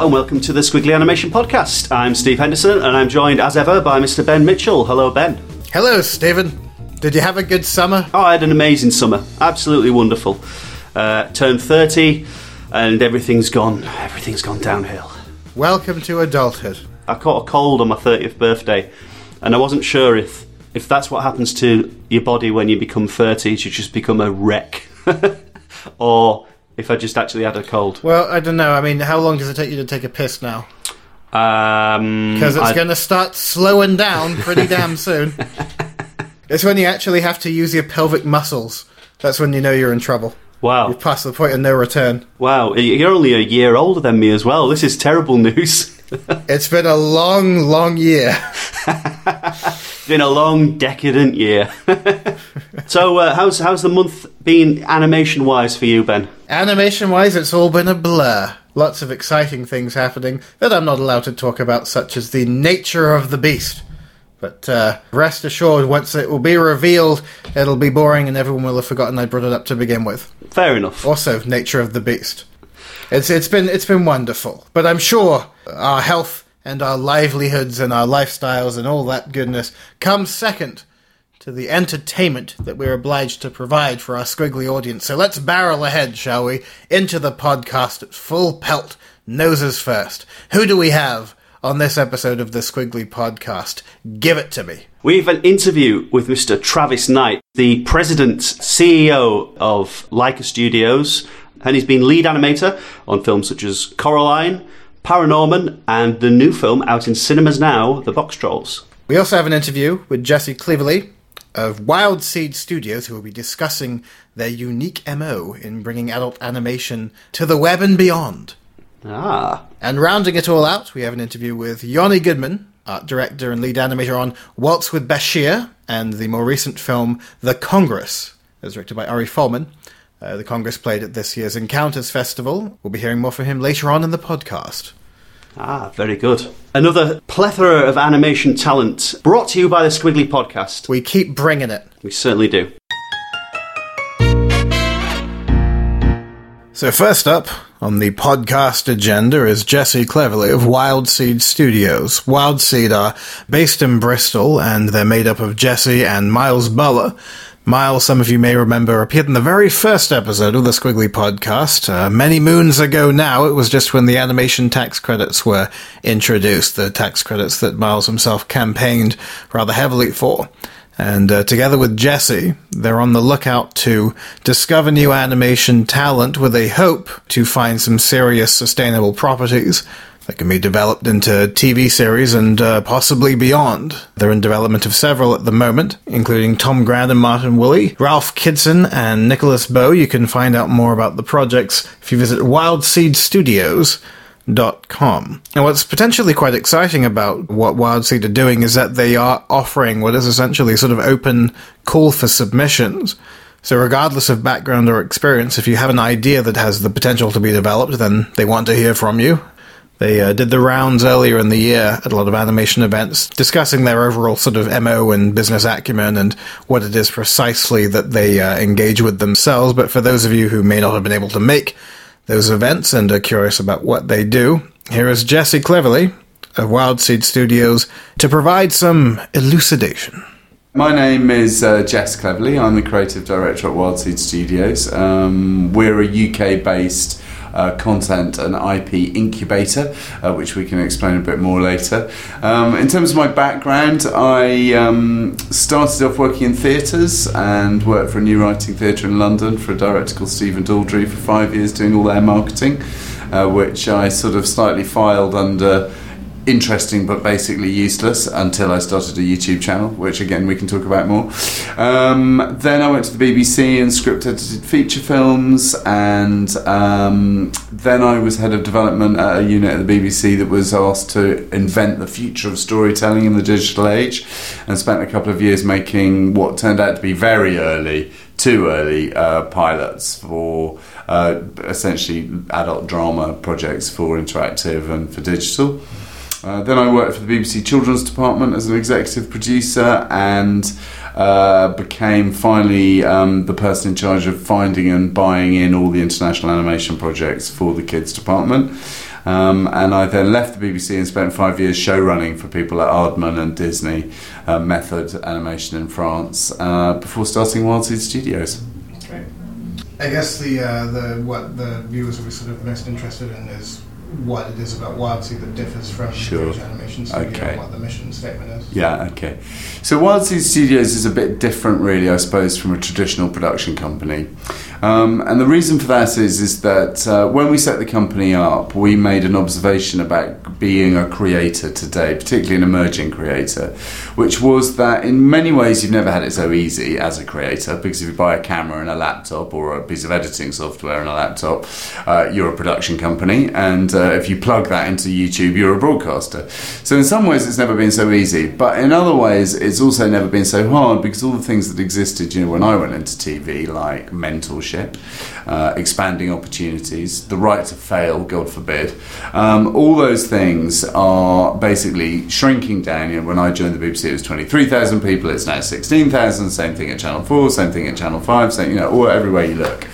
Hello and welcome to the Squiggly Animation Podcast. I'm Steve Henderson and I'm joined as ever by Mr. Ben Mitchell. Hello, Ben. Hello, Stephen. Did you have a good summer? Oh, I had an amazing summer. Absolutely wonderful. Uh, turned 30 and everything's gone. Everything's gone downhill. Welcome to adulthood. I caught a cold on my 30th birthday and I wasn't sure if, if that's what happens to your body when you become 30, you just become a wreck. or if I just actually had a cold. Well, I don't know. I mean, how long does it take you to take a piss now? Um, Because it's going to start slowing down pretty damn soon. It's when you actually have to use your pelvic muscles. That's when you know you're in trouble. Wow. You've passed the point of no return. Wow, you're only a year older than me as well. This is terrible news. It's been a long, long year. been a long, decadent year. so, uh, how's how's the month been animation wise for you, Ben? Animation wise, it's all been a blur. Lots of exciting things happening that I'm not allowed to talk about, such as the nature of the beast. But uh, rest assured, once it will be revealed, it'll be boring and everyone will have forgotten I brought it up to begin with. Fair enough. Also, nature of the beast. It's it's been it's been wonderful, but I'm sure our health and our livelihoods and our lifestyles and all that goodness comes second to the entertainment that we're obliged to provide for our squiggly audience. So let's barrel ahead, shall we, into the podcast at full pelt, noses first. Who do we have on this episode of the Squiggly Podcast? Give it to me. We have an interview with Mr. Travis Knight, the president, CEO of Laika Studios, and he's been lead animator on films such as Coraline, Paranorman, and the new film out in cinemas now, The Boxtrolls. We also have an interview with Jesse Cleverly of Wild Seed Studios, who will be discussing their unique MO in bringing adult animation to the web and beyond. Ah, And rounding it all out, we have an interview with Yoni Goodman, art director and lead animator on Waltz with Bashir and the more recent film The Congress, as directed by Ari Folman. Uh, the Congress played at this year's Encounters Festival. We'll be hearing more from him later on in the podcast. ah, very good. Another plethora of animation talent brought to you by the Squiggly Podcast. We keep bringing it. We certainly do. So, first up on the podcast agenda is Jesse Cleverly of Wild Seed Studios. Wild Seed are based in Bristol and they're made up of Jesse and Miles Bullough. Miles, some of you may remember, appeared in the very first episode of the Squiggly podcast. Uh, many moons ago now, it was just when the animation tax credits were introduced, the tax credits that Miles himself campaigned rather heavily for. And uh, together with Jesse, they're on the lookout to discover new animation talent with a hope to find some serious sustainable properties that can be developed into TV series and uh, possibly beyond. They're in development of several at the moment, including Tom Grant and Martin Woolley, Ralph Kidson, and Nicholas Bow. You can find out more about the projects if you visit wildseedstudios.com. And what's potentially quite exciting about what Wildseed are doing is that they are offering what is essentially sort of open call for submissions. So, regardless of background or experience, if you have an idea that has the potential to be developed, then they want to hear from you. They uh, did the rounds earlier in the year at a lot of animation events, discussing their overall sort of MO and business acumen and what it is precisely that they uh, engage with themselves. But for those of you who may not have been able to make those events and are curious about what they do, here is Jesse Cleverly of Wild Seed Studios to provide some elucidation. My name is uh, Jess Cleverly. I'm the creative director at Wild Seed Studios. Um, we're a UK based uh, content and IP incubator, uh, which we can explain a bit more later. Um, in terms of my background, I um, started off working in theatres and worked for a new writing theatre in London for a director called Stephen Daldry for five years doing all their marketing, uh, which I sort of slightly filed under interesting but basically useless until I started a YouTube channel, which again we can talk about more. Um, then I went to the BBC and script edited feature films, and um, then I was head of development at a unit at the BBC that was asked to invent the future of storytelling in the digital age, and spent a couple of years making what turned out to be very early, too early uh, pilots for. Uh, essentially, adult drama projects for interactive and for digital. Uh, then I worked for the BBC Children's Department as an executive producer and uh, became finally um, the person in charge of finding and buying in all the international animation projects for the kids department. Um, and I then left the BBC and spent five years show running for people like Aardman and Disney, uh, Method Animation in France, uh, before starting Wild Seed Studios. I guess the uh, the what the viewers will be sort of most interested in is what it is about Wild that differs from Sure. British Animation Studio Okay. and what the mission statement is. Yeah, okay. So Wild Studios is a bit different, really, I suppose, from a traditional production company. Um, and the reason for that is, is that uh, when we set the company up, we made an observation about being a creator today, particularly an emerging creator, which was that in many ways you've never had it so easy as a creator, because if you buy a camera and a laptop or a piece of editing software and a laptop, uh, you're a production company, and uh, if you plug that into YouTube, you're a broadcaster. So in some ways, it's never been so easy, but in other ways, it's also never been so hard because all the things that existed, you know, when I went into TV, like mentorship, uh, expanding opportunities, the right to fail, God forbid, um, all those things are basically shrinking down. You know, when I joined the BBC, it was twenty-three thousand people. It's now sixteen thousand. Same thing at Channel Four. Same thing at Channel Five. Same, you know, all everywhere you look.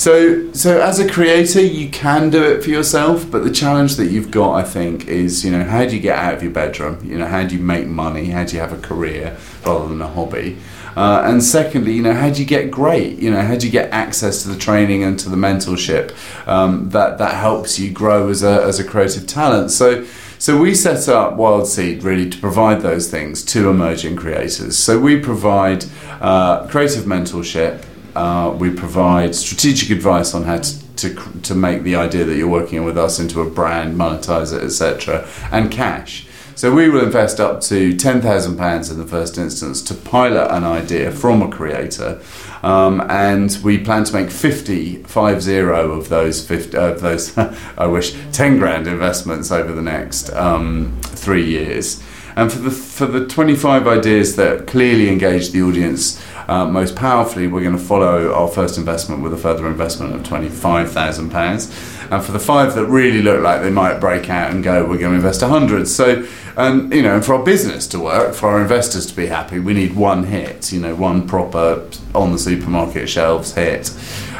So, so as a creator, you can do it for yourself, but the challenge that you've got, I think, is you know how do you get out of your bedroom? You know, how do you make money? How do you have a career rather than a hobby? Uh, and secondly, you know, how do you get great? You know, how do you get access to the training and to the mentorship um, that that helps you grow as a as a creative talent? So. So we set up Wild Seed really to provide those things to emerging creators. So we provide uh, creative mentorship, uh, we provide strategic advice on how to, to, to make the idea that you're working with us into a brand, monetize it, etc., and cash. So we will invest up to ten thousand pounds in the first instance to pilot an idea from a creator, um, and we plan to make 50, five zero of those 50, of those I wish ten grand investments over the next um, three years. And for the for the 25 ideas that clearly engage the audience uh, most powerfully, we're going to follow our first investment with a further investment of 25,000 pounds. And for the five that really look like they might break out and go, we're going to invest 100. So, um, you know, for our business to work, for our investors to be happy, we need one hit, you know, one proper on the supermarket shelves hit.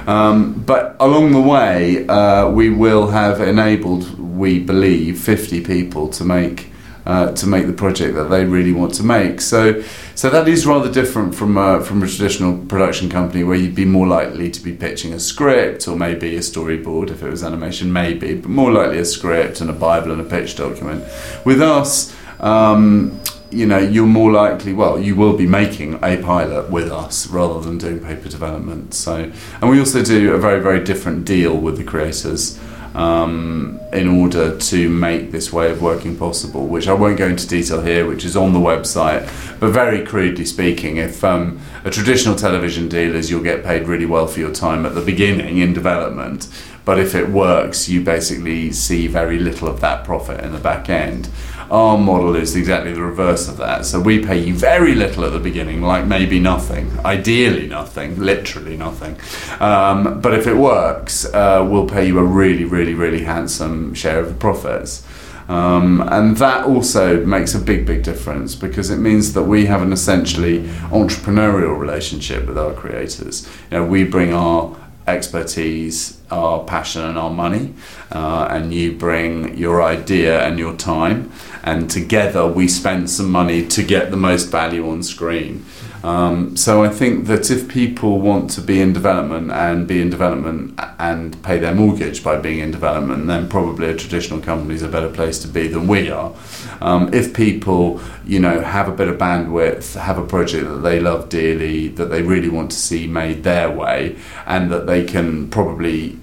Um, but along the way, uh, we will have enabled, we believe, 50 people to make uh, to make the project that they really want to make. So, so that is rather different from uh, from a traditional production company where you'd be more likely to be pitching a script or maybe a storyboard if it was animation, maybe, but more likely a script and a bible and a pitch document. With us. Um, you know, you're more likely, well, you will be making a pilot with us rather than doing paper development. So, and we also do a very, very different deal with the creators um, in order to make this way of working possible, which I won't go into detail here, which is on the website. But very crudely speaking, if um, a traditional television deal is you'll get paid really well for your time at the beginning in development, but if it works, you basically see very little of that profit in the back end. Our model is exactly the reverse of that. So we pay you very little at the beginning, like maybe nothing, ideally nothing, literally nothing. Um, but if it works, uh, we'll pay you a really, really, really handsome share of the profits. Um, and that also makes a big, big difference because it means that we have an essentially entrepreneurial relationship with our creators. You know, we bring our expertise, our passion, and our money, uh, and you bring your idea and your time, and together we spend some money to get the most value on screen. Um, so I think that if people want to be in development and be in development and pay their mortgage by being in development, then probably a traditional company is a better place to be than we are. Um, if people, you know, have a bit of bandwidth, have a project that they love dearly, that they really want to see made their way, and that they can probably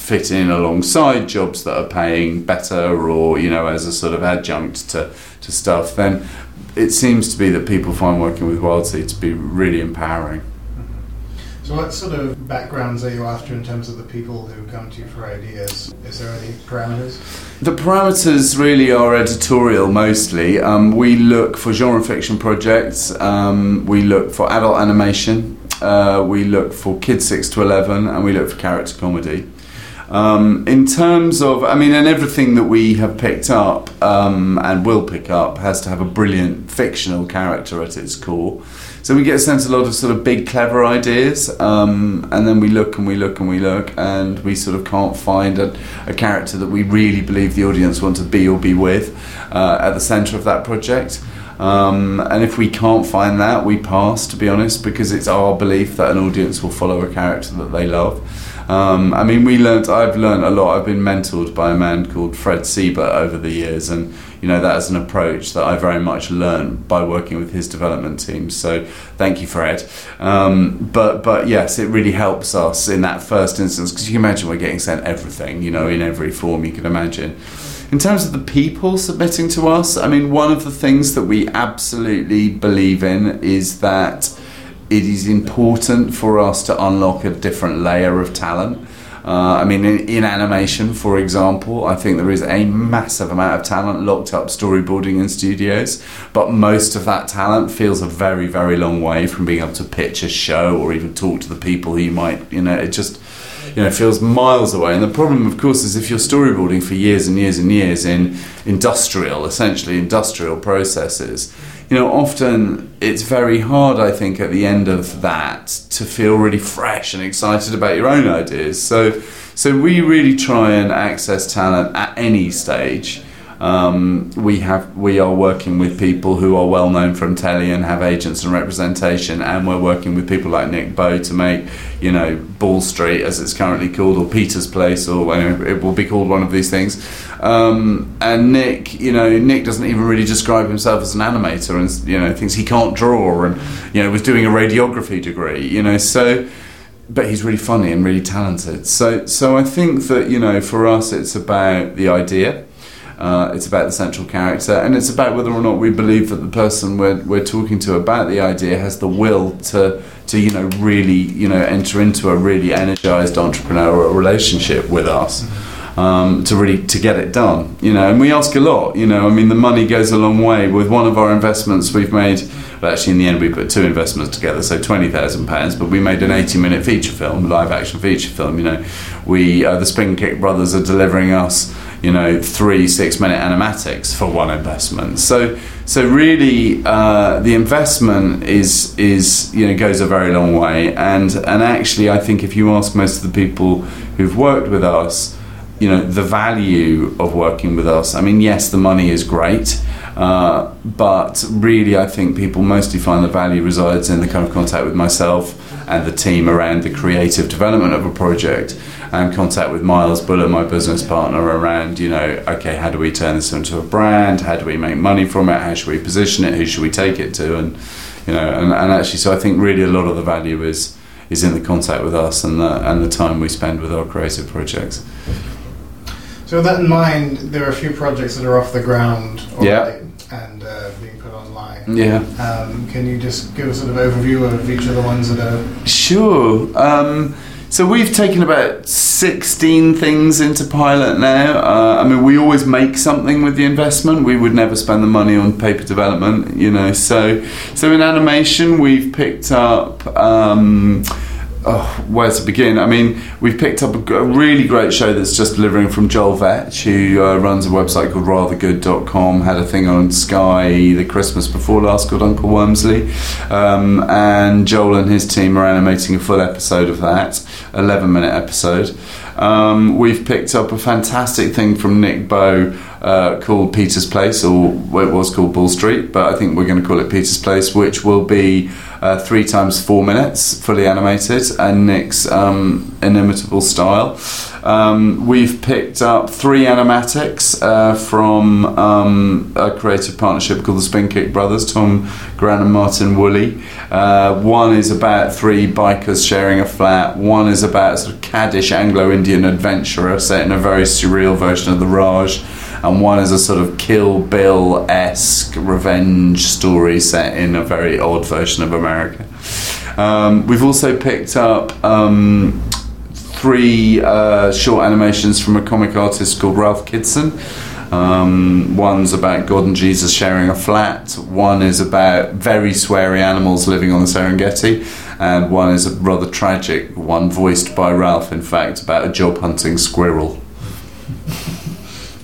fit in alongside jobs that are paying better or you know as a sort of adjunct to, to stuff then it seems to be that people find working with Wildseed to be really empowering. So, what sort of backgrounds are you after in terms of the people who come to you for ideas? Is there any parameters? The parameters really are editorial mostly. Um, we look for genre fiction projects, um, we look for adult animation, uh, we look for kids 6 to 11, and we look for character comedy. Um, in terms of, I mean, and everything that we have picked up um, and will pick up has to have a brilliant fictional character at its core. so we get sent a lot of sort of big, clever ideas, um, and then we look and we look and we look, and we sort of can't find a, a character that we really believe the audience want to be or be with uh, at the centre of that project. Um, and if we can't find that, we pass, to be honest, because it's our belief that an audience will follow a character that they love. Um, I mean, we learnt. I've learned a lot. I've been mentored by a man called Fred Seibert over the years, and you know that is an approach that I very much learned by working with his development team. So thank you, Fred. Um, but but yes, it really helps us in that first instance because you can imagine we're getting sent everything, you know, in every form you can imagine. In terms of the people submitting to us, I mean, one of the things that we absolutely believe in is that it is important for us to unlock a different layer of talent. Uh, I mean, in, in, animation, for example, I think there is a massive amount of talent locked up storyboarding in studios, but most of that talent feels a very, very long way from being able to pitch a show or even talk to the people who you might, you know, it just you know feels miles away. And the problem, of course, is if you're storyboarding for years and years and years in industrial, essentially industrial processes, you know, often it's very hard, I think, at the end of that to feel really fresh and excited about your own ideas. So, so we really try and access talent at any stage. Um, we have we are working with people who are well known from telly and have agents and representation, and we're working with people like Nick Bowe to make you know Ball Street as it's currently called, or Peter's Place, or it will be called one of these things. Um, and Nick, you know, Nick doesn't even really describe himself as an animator, and you know thinks he can't draw, and you know was doing a radiography degree, you know, so but he's really funny and really talented. So, so I think that you know, for us, it's about the idea. Uh, it's about the central character, and it's about whether or not we believe that the person we're, we're talking to about the idea has the will to to you know really you know enter into a really energized entrepreneurial relationship with us. Um, to really to get it done, you know, and we ask a lot. You know, I mean, the money goes a long way. With one of our investments, we've made. Actually, in the end, we put two investments together, so twenty thousand pounds. But we made an eighty-minute feature film, live action feature film. You know, we uh, the Spin Kick brothers are delivering us you know three six minute animatics for one investment. So so really uh, the investment is is you know goes a very long way. And and actually I think if you ask most of the people who've worked with us you know the value of working with us I mean yes the money is great uh, but really I think people mostly find the value resides in the kind of contact with myself and the team around the creative development of a project and contact with Miles Bullough, my business partner, around, you know, okay, how do we turn this into a brand? How do we make money from it? How should we position it? Who should we take it to? And, you know, and, and actually, so I think really a lot of the value is is in the contact with us and the, and the time we spend with our creative projects. So with that in mind, there are a few projects that are off the ground already yeah. Yeah. Um, can you just give a sort of overview of each of the ones that are? Sure. Um, so we've taken about 16 things into pilot now. Uh, I mean, we always make something with the investment. We would never spend the money on paper development, you know. So, so in animation, we've picked up. Um, oh, where to begin? I mean, we've picked up a, a, really great show that's just delivering from Joel Veitch, who uh, runs a website called rathergood.com, had a thing on Sky the Christmas before last called Uncle Wormsley. Um, and Joel and his team are animating a full episode of that, 11 minute episode. Um, we've picked up a fantastic thing from Nick Bowe uh, called Peter's Place, or it was called Bull Street, but I think we're going to call it Peter's Place, which will be uh, three times four minutes, fully animated, and Nick's um, inimitable style. Um, we've picked up three animatics uh, from um, a creative partnership called the Spin Kick Brothers, Tom Grant and Martin Woolley. Uh, one is about three bikers sharing a flat. One is about a sort of caddish Anglo-Indian adventurer set in a very surreal version of the Raj and one is a sort of Kill Bill esque revenge story set in a very odd version of America. Um, we've also picked up um, three uh, short animations from a comic artist called Ralph Kidson. Um, one's about God and Jesus sharing a flat. One is about very sweary animals living on the Serengeti, and one is a rather tragic one, voiced by Ralph, in fact, about a job hunting squirrel.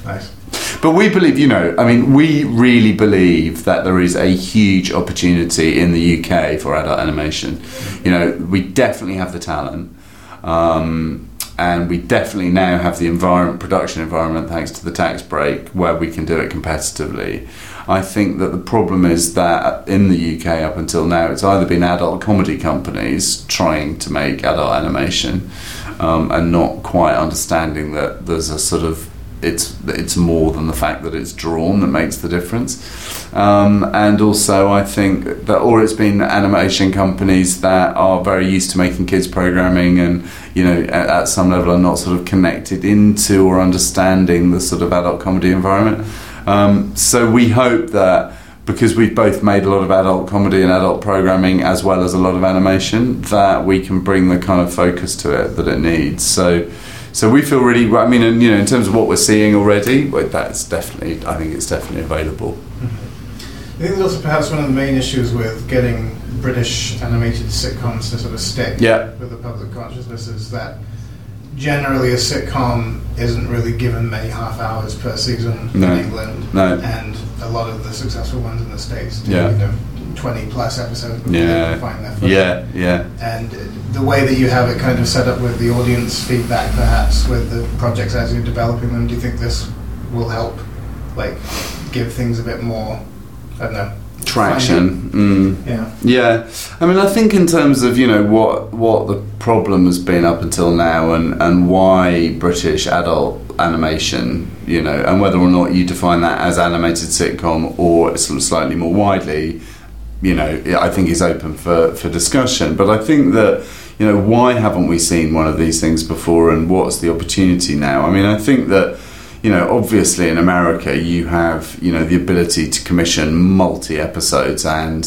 Nice. But we believe, you know, I mean, we really believe that there is a huge opportunity in the UK for adult animation. You know, we definitely have the talent. Um, and we definitely now have the environment, production environment, thanks to the tax break, where we can do it competitively. I think that the problem is that in the UK up until now, it's either been adult comedy companies trying to make adult animation um, and not quite understanding that there's a sort of it's it's more than the fact that it's drawn that makes the difference. Um, and also, I think that, or it's been animation companies that are very used to making kids programming, and you know, at, at some level, are not sort of connected into or understanding the sort of adult comedy environment. Um, so we hope that because we've both made a lot of adult comedy and adult programming as well as a lot of animation, that we can bring the kind of focus to it that it needs. So. So we feel really. I mean, and, you know, in terms of what we're seeing already, well, that's definitely. I think it's definitely available. Mm-hmm. I think there's also perhaps one of the main issues with getting British animated sitcoms to sort of stick Yeah. with the public consciousness is that generally a sitcom isn't really given many half hours per season No. in England, No. and a lot of the successful ones in the states do Yeah. you know, 20 plus episodes before Yeah. find their footing. Yeah. Yeah. And the way that you have it kind of set up with the audience feedback, perhaps with the projects as you're developing them, do you think this will help, like, give things a bit more, I don't know, Traction. Mm. yeah, Yeah, I mean, I think in terms of you know what what the problem has been up until now, and and why British adult animation, you know, and whether or not you define that as animated sitcom or sort of slightly more widely, you know, I think is open for for discussion. But I think that you know why haven't we seen one of these things before, and what's the opportunity now? I mean, I think that you know, obviously in America you have, you know, the ability to commission multi episodes and,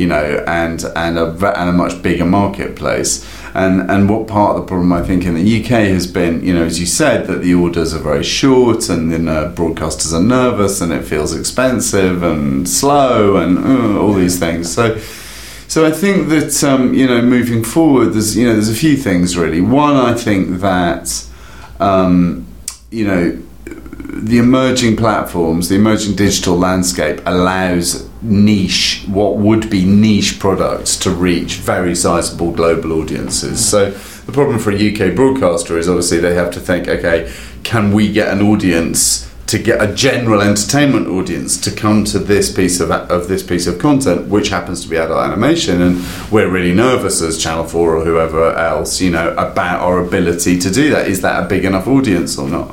you know, and and a and a much bigger marketplace. And and what part of the problem I think in the UK has been, you know, as you said, that the orders are very short and then uh, broadcasters are nervous and it feels expensive and slow and uh, all these things. So. So I think that um, you know, moving forward, there's you know, there's a few things really. One, I think that um, you know, the emerging platforms, the emerging digital landscape allows niche, what would be niche products to reach very sizable global audiences. So the problem for a UK broadcaster is obviously they have to think, okay, can we get an audience to get a general entertainment audience to come to this piece of, of this piece of content, which happens to be adult animation, and we're really nervous as Channel Four or whoever else, you know, about our ability to do that. Is that a big enough audience or not?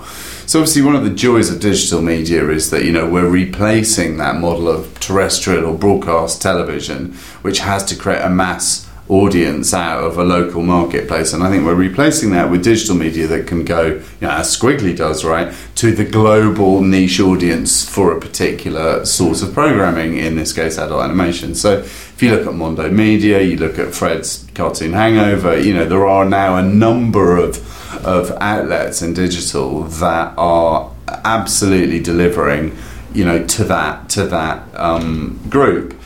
So obviously, one of the joys of digital media is that you know we're replacing that model of terrestrial or broadcast television, which has to create a mass audience out of a local marketplace, and I think we're replacing that with digital media that can go, you know, as Squiggly does, right, to the global niche audience for a particular source of programming. In this case, adult animation. So if you look at Mondo Media, you look at Fred's Cartoon Hangover, you know there are now a number of of outlets in digital that are absolutely delivering, you know, to that to that um, group.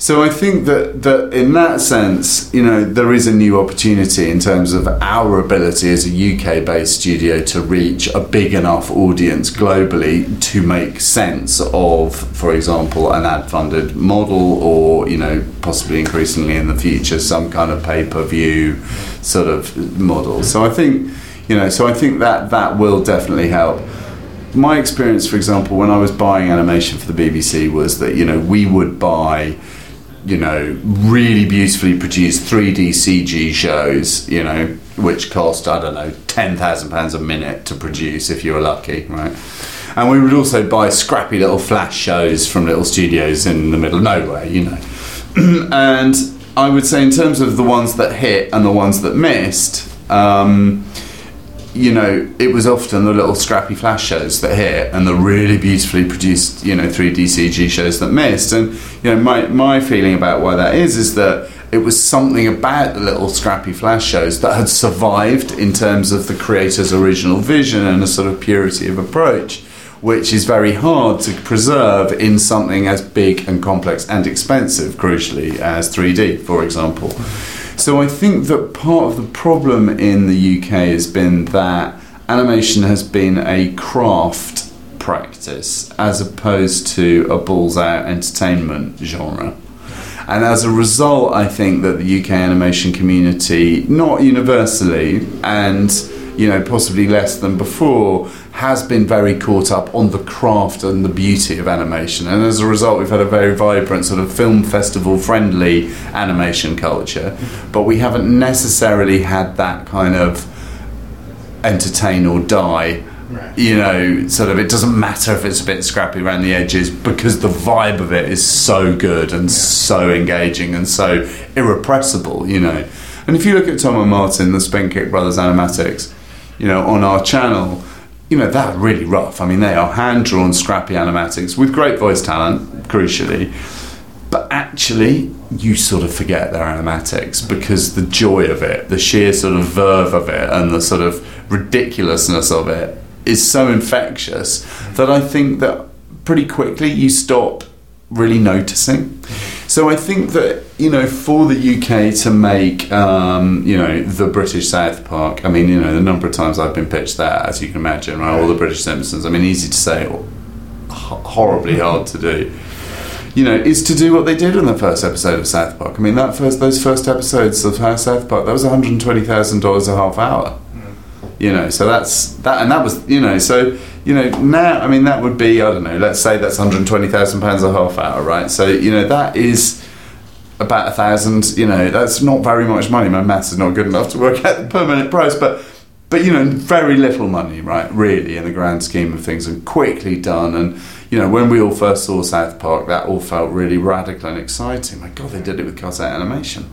So I think that, that in that sense, you know, there is a new opportunity in terms of our ability as a UK based studio to reach a big enough audience globally to make sense of, for example, an ad funded model or, you know, possibly increasingly in the future, some kind of pay per view sort of model. So I think, you know, so I think that that will definitely help my experience, for example, when I was buying animation for the BBC was that you know we would buy, you know, really beautifully produced 3D CG shows, you know, which cost I don't know ten thousand pounds a minute to produce if you were lucky, right? And we would also buy scrappy little flash shows from little studios in the middle of nowhere, you know. and I would say, in terms of the ones that hit and the ones that missed, um, you know, it was often the little scrappy flash shows that hit and the really beautifully produced, you know, 3D CG shows that missed. And, you know, my, my feeling about why that is, is that it was something about the little scrappy flash shows that had survived in terms of the creator's original vision and a sort of purity of approach, which is very hard to preserve in something as big and complex and expensive, crucially, as 3D, for example. So I think that part of the problem in the UK has been that animation has been a craft practice as opposed to a balls out entertainment genre. And as a result, I think that the UK animation community, not universally, and you know possibly less than before, has been very caught up on the craft and the beauty of animation. And as a result, we've had a very vibrant sort of film festival friendly animation culture, but we haven't necessarily had that kind of entertain or die. Right. You know, sort of, it doesn't matter if it's a bit scrappy around the edges because the vibe of it is so good and so engaging and so irrepressible, you know. And if you look at Tom and Martin, the Spinkick Brothers animatics, you know, on our channel, you know, they're really rough. I mean, they are hand drawn, scrappy animatics with great voice talent, crucially. But actually, you sort of forget their animatics because the joy of it, the sheer sort of verve of it, and the sort of ridiculousness of it is so infectious that I think that pretty quickly you stop really noticing. So I think that you know for the UK to make um, you know the British South Park. I mean you know the number of times I've been pitched that, as you can imagine, right? All the British Simpsons. I mean easy to say, horribly hard to do. You know, is to do what they did in the first episode of South Park. I mean, that first those first episodes of South Park that was one hundred twenty thousand dollars a half hour you know so that's that and that was you know so you know now i mean that would be i don't know let's say that's 120000 pounds a half hour right? So you know that is about a thousand you know that's not very much money. My maths is not good enough to work out the per minute price but but you know very little money right really in the grand scheme of things and quickly done and you know when we all first saw south park that all felt really radical and exciting. My god they did it with cassette animation.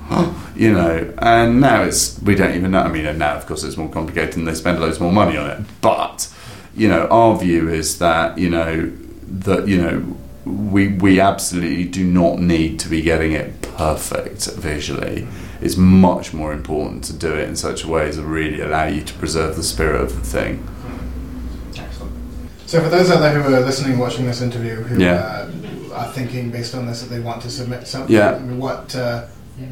You know and now it's we don't even know. I mean now of course it's more complicated and they spend loads more money on it. But you know our view is that you know that you know we we absolutely do not need to be getting it perfect visually. It's much more important to do it in such a way as to really allow you to preserve the spirit of the thing. So, for those out there who are listening, watching this interview, who Yeah. uh, are thinking based on this that they want to submit something, Yeah. I mean, what uh,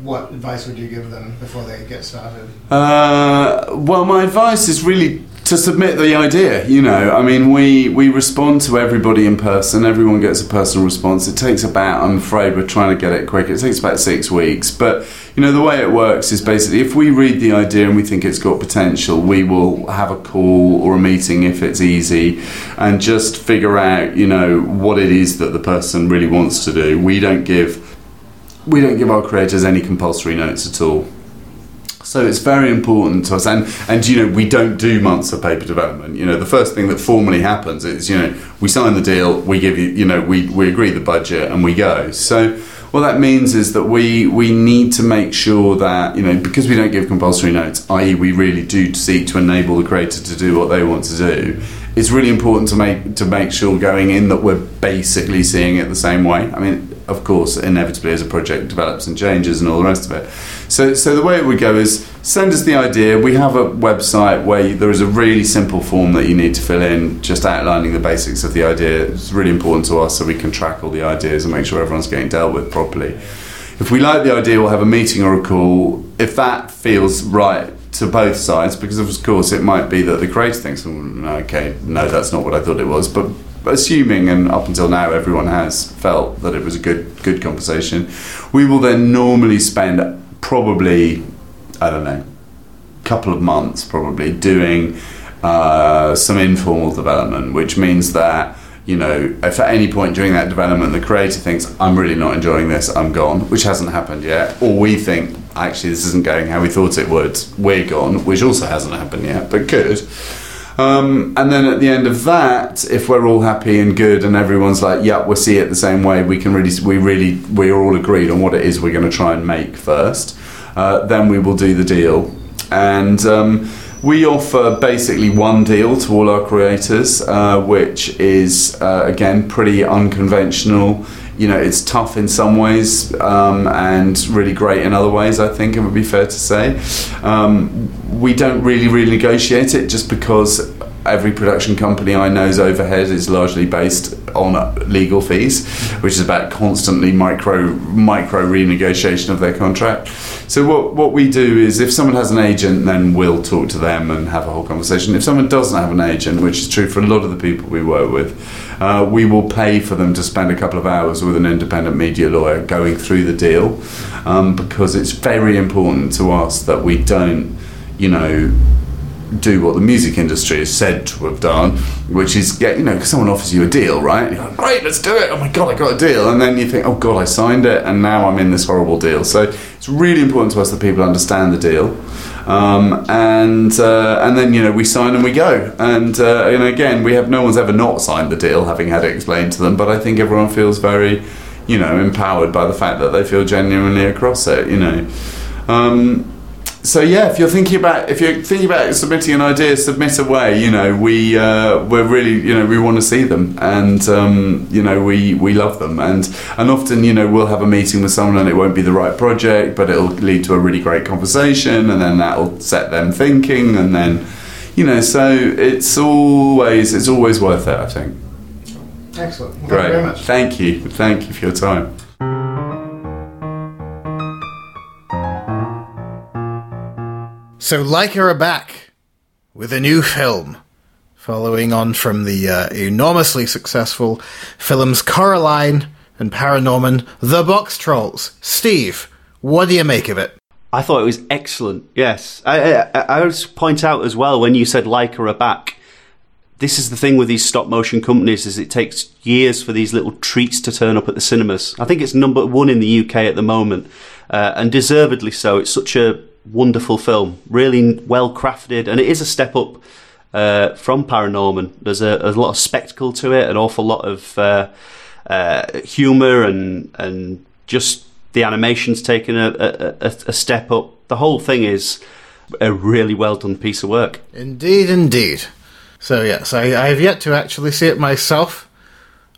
what advice would you give them before they get started? Uh, well, my advice is really to submit the idea. You know, I mean, we we respond to everybody in person. Everyone gets a personal response. It takes about, I'm afraid, we're trying to get it quick. It takes about six weeks. But you know, the way it works is basically if we read the idea and we think it's got potential, we will have a call or a meeting if it's easy, and just figure out, you know, what it is that the person really wants to do. We don't give we don't give our creators any compulsory notes at all. So it's very important to us, and and you know we don't do months of paper development. You know the first thing that formally happens is you know we sign the deal, we give you you know we we agree the budget, and we go. So what that means is that we we need to make sure that you know because we don't give compulsory notes, i.e. we really do seek to enable the creator to do what they want to do. It's really important to make to make sure going in that we're basically seeing it the same way. I mean, of course, inevitably as a project develops and changes and all the rest of it. So, so the way it would go is send us the idea. We have a website where you, there is a really simple form that you need to fill in, just outlining the basics of the idea. It's really important to us so we can track all the ideas and make sure everyone's getting dealt with properly. If we like the idea, we'll have a meeting or a call. If that feels right to both sides, because of course it might be that the creator thinks, "Mm, okay, no, that's not what I thought it was, but assuming and up until now everyone has felt that it was a good good conversation we will then normally spend probably i don't know a couple of months probably doing uh, some informal development which means that you know if at any point during that development the creator thinks i'm really not enjoying this i'm gone which hasn't happened yet or we think actually this isn't going how we thought it would we're gone which also hasn't happened yet but could um, and then at the end of that, if we're all happy and good, and everyone's like, "Yeah, we see it the same way," we can really, we really, we're all agreed on what it is we're going to try and make first. Uh, then we will do the deal, and um, we offer basically one deal to all our creators, uh, which is uh, again pretty unconventional. You know, it's tough in some ways um, and really great in other ways. I think it would be fair to say. Um, we don't really really negotiate it just because every production company I know's overhead is largely based on legal fees, which is about constantly micro micro renegotiation of their contract. So what what we do is if someone has an agent, then we'll talk to them and have a whole conversation. If someone doesn't have an agent, which is true for a lot of the people we work with, uh, we will pay for them to spend a couple of hours with an independent media lawyer going through the deal, um, because it's very important to us that we don't, you know do what the music industry is said to have done, which is get you know, because someone offers you a deal, right? You're like, great, let's do it. Oh my god, I got a deal, and then you think, oh god, I signed it, and now I'm in this horrible deal. So it's really important to us that people understand the deal, um, and uh, and then you know we sign and we go, and uh, and again we have no one's ever not signed the deal, having had it explained to them, but I think everyone feels very, you know, empowered by the fact that they feel genuinely across it, you know. Um, so yeah, if you're thinking about if you're thinking about submitting an idea, submit away. You know, we uh, we're really you know we want to see them, and um, you know we we love them, and and often you know we'll have a meeting with someone and it won't be the right project, but it'll lead to a really great conversation, and then that'll set them thinking, and then you know so it's always it's always worth it. I think. Excellent. Thank Great. you very much. Thank you. Thank you for your time. So Laika are back with a new film, following on from the uh, enormously successful films Coraline and Paranorman: The Boxtrolls. Steve, what do you make of it? I thought it was excellent. Yes, I, I, I point out as well when you said Leica are back. This is the thing with these stop motion companies: is it takes years for these little treats to turn up at the cinemas. I think it's number one in the UK at the moment, uh, and deservedly so. It's such a wonderful film, really well crafted, and it is a step up uh, from Paranorman. There's a, a lot of spectacle to it, an awful lot of uh, uh, humour, and and just the animation's taken a, a, a, a step up. The whole thing is a really well done piece of work. Indeed, indeed. So yes, I, I have yet to actually see it myself.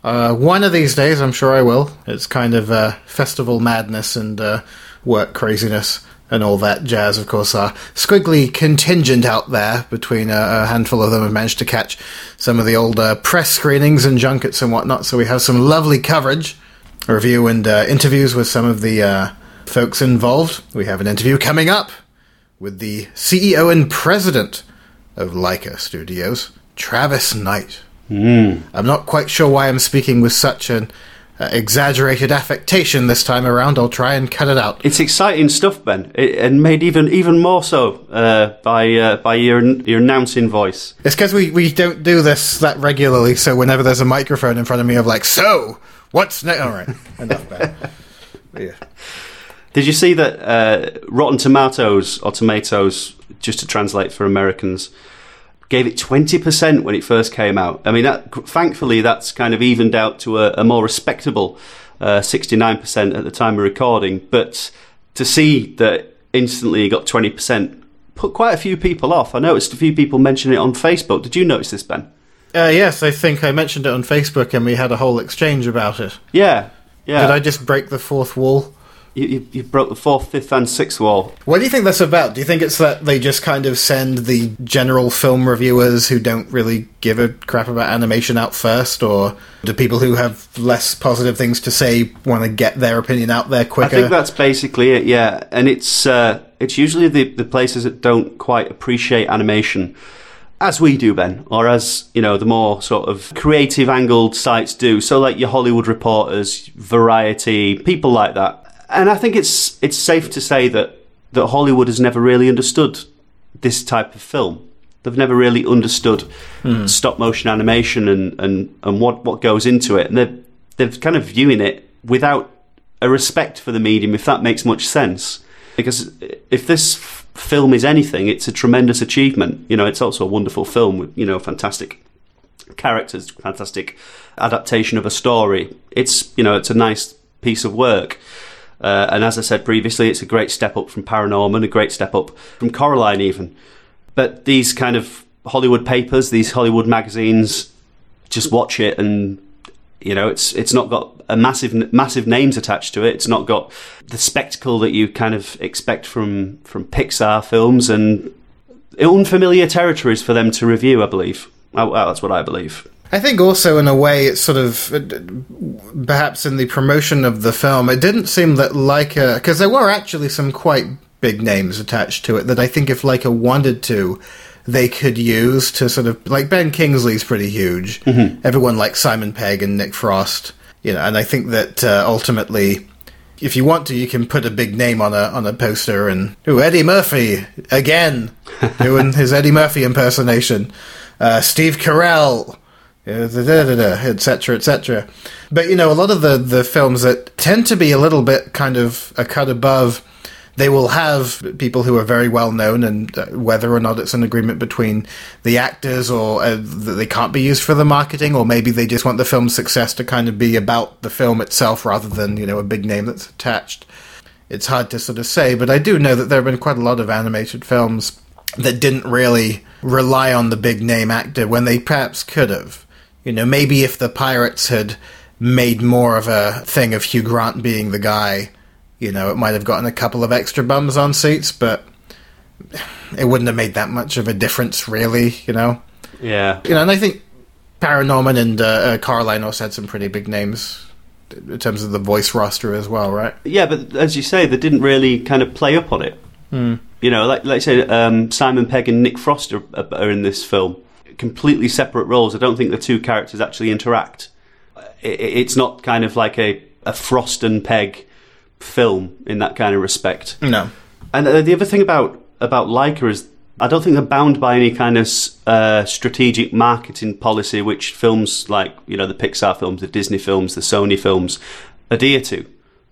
Uh, one of these days, I'm sure I will. It's kind of uh, festival madness and uh, work craziness and all that jazz. Of course, our squiggly contingent out there between uh, a handful of them have managed to catch some of the old uh, press screenings and junkets and whatnot. So we have some lovely coverage, review, and uh, interviews with some of the uh, folks involved. We have an interview coming up with the CEO and president of Laika Studios, Travis Knight. I'm not quite sure why I'm speaking with such an uh, exaggerated affectation this time around. I'll try and cut it out. It's exciting stuff, Ben, it, and made even even more so uh, by uh, by your your announcing voice. It's because we, we don't do this that regularly, so whenever there's a microphone in front of me, I'm like, so, what's next? All right, enough, Ben. Yeah. Did you see that uh, Rotten Tomatoes or Tomatoes, just to translate for Americans, gave it twenty percent when it first came out? I mean, that, thankfully, that's kind of evened out to a, a more respectable nine percent at the time of recording. But to see that instantly it got twenty percent put quite a few people off. I noticed a few people mention it on Facebook. Did you notice this, Ben? Uh, yes, I think I mentioned it on Facebook and we had a whole exchange about it. Yeah, yeah. Did I just break the fourth wall? You, you, you broke the fourth, fifth, and sixth wall. What do you think that's about? Do you think it's that they just kind of send the general film reviewers who don't really give a crap about animation out first, or do people who have less positive things to say want to get their opinion out there quicker? I think that's basically it. Yeah, and it's uh, it's usually the the places that don't quite appreciate animation. As we do, Ben, or as you know, the more sort of creative angled sites do. So, like your Hollywood reporters, Variety, people like that. And I think it's it's safe to say that that Hollywood has never really understood this type of film. They've never really understood hmm. stop motion animation and, and, and what, what goes into it. And they're, they're kind of viewing it without a respect for the medium, if that makes much sense. Because if this f- film is anything, it's a tremendous achievement. You know, it's also a wonderful film with, you know, fantastic characters, fantastic adaptation of a story. It's, you know, it's a nice piece of work. Uh, and as I said previously, it's a great step up from Paranorman, a great step up from Coraline, even. But these kind of Hollywood papers, these Hollywood magazines, just watch it, and you know, it's it's not got a massive massive names attached to it. It's not got the spectacle that you kind of expect from from Pixar films, and unfamiliar territories for them to review. I believe Uh, well, that's what I believe. I think also, in a way, it's sort of perhaps in the promotion of the film, it didn't seem that Laika, because there were actually some quite big names attached to it that I think if Laika wanted to, they could use to sort of like Ben Kingsley's pretty huge. Mm-hmm. Everyone like Simon Pegg and Nick Frost, you know, and I think that uh, ultimately, if you want to, you can put a big name on a on a poster and who Eddie Murphy again doing his Eddie Murphy impersonation, uh, Steve Carell etc., etc. But you know, a lot of the the films that tend to be a little bit kind of a cut above, they will have people who are very well known, and uh, whether or not it's an agreement between the actors or uh, they can't be used for the marketing, or maybe they just want the film's success to kind of be about the film itself rather than you know a big name that's attached. It's hard to sort of say, but I do know that there have been quite a lot of animated films that didn't really rely on the big name actor when they perhaps could have. You know, maybe if the Pirates had made more of a thing of Hugh Grant being the guy, you know, it might have gotten a couple of extra bums on seats, but it wouldn't have made that much of a difference, really, you know? Yeah. You know, and I think Paranorman and uh, uh, Coraline also had some pretty big names in terms of the voice roster as well, right? Yeah, but as you say, they didn't really kind of play up on it. Mm. You know, like like say um, Simon Pegg and Nick Frost are, are in this film completely separate roles. I don't think the two characters actually interact. It's not kind of like a, a Frost and Pegg film in that kind of respect. No. And uh, the other thing about about Laika is I don't think they're bound by any kind of uh, strategic marketing policy which films like you know the Pixar films, the Disney films, the Sony films adhere to.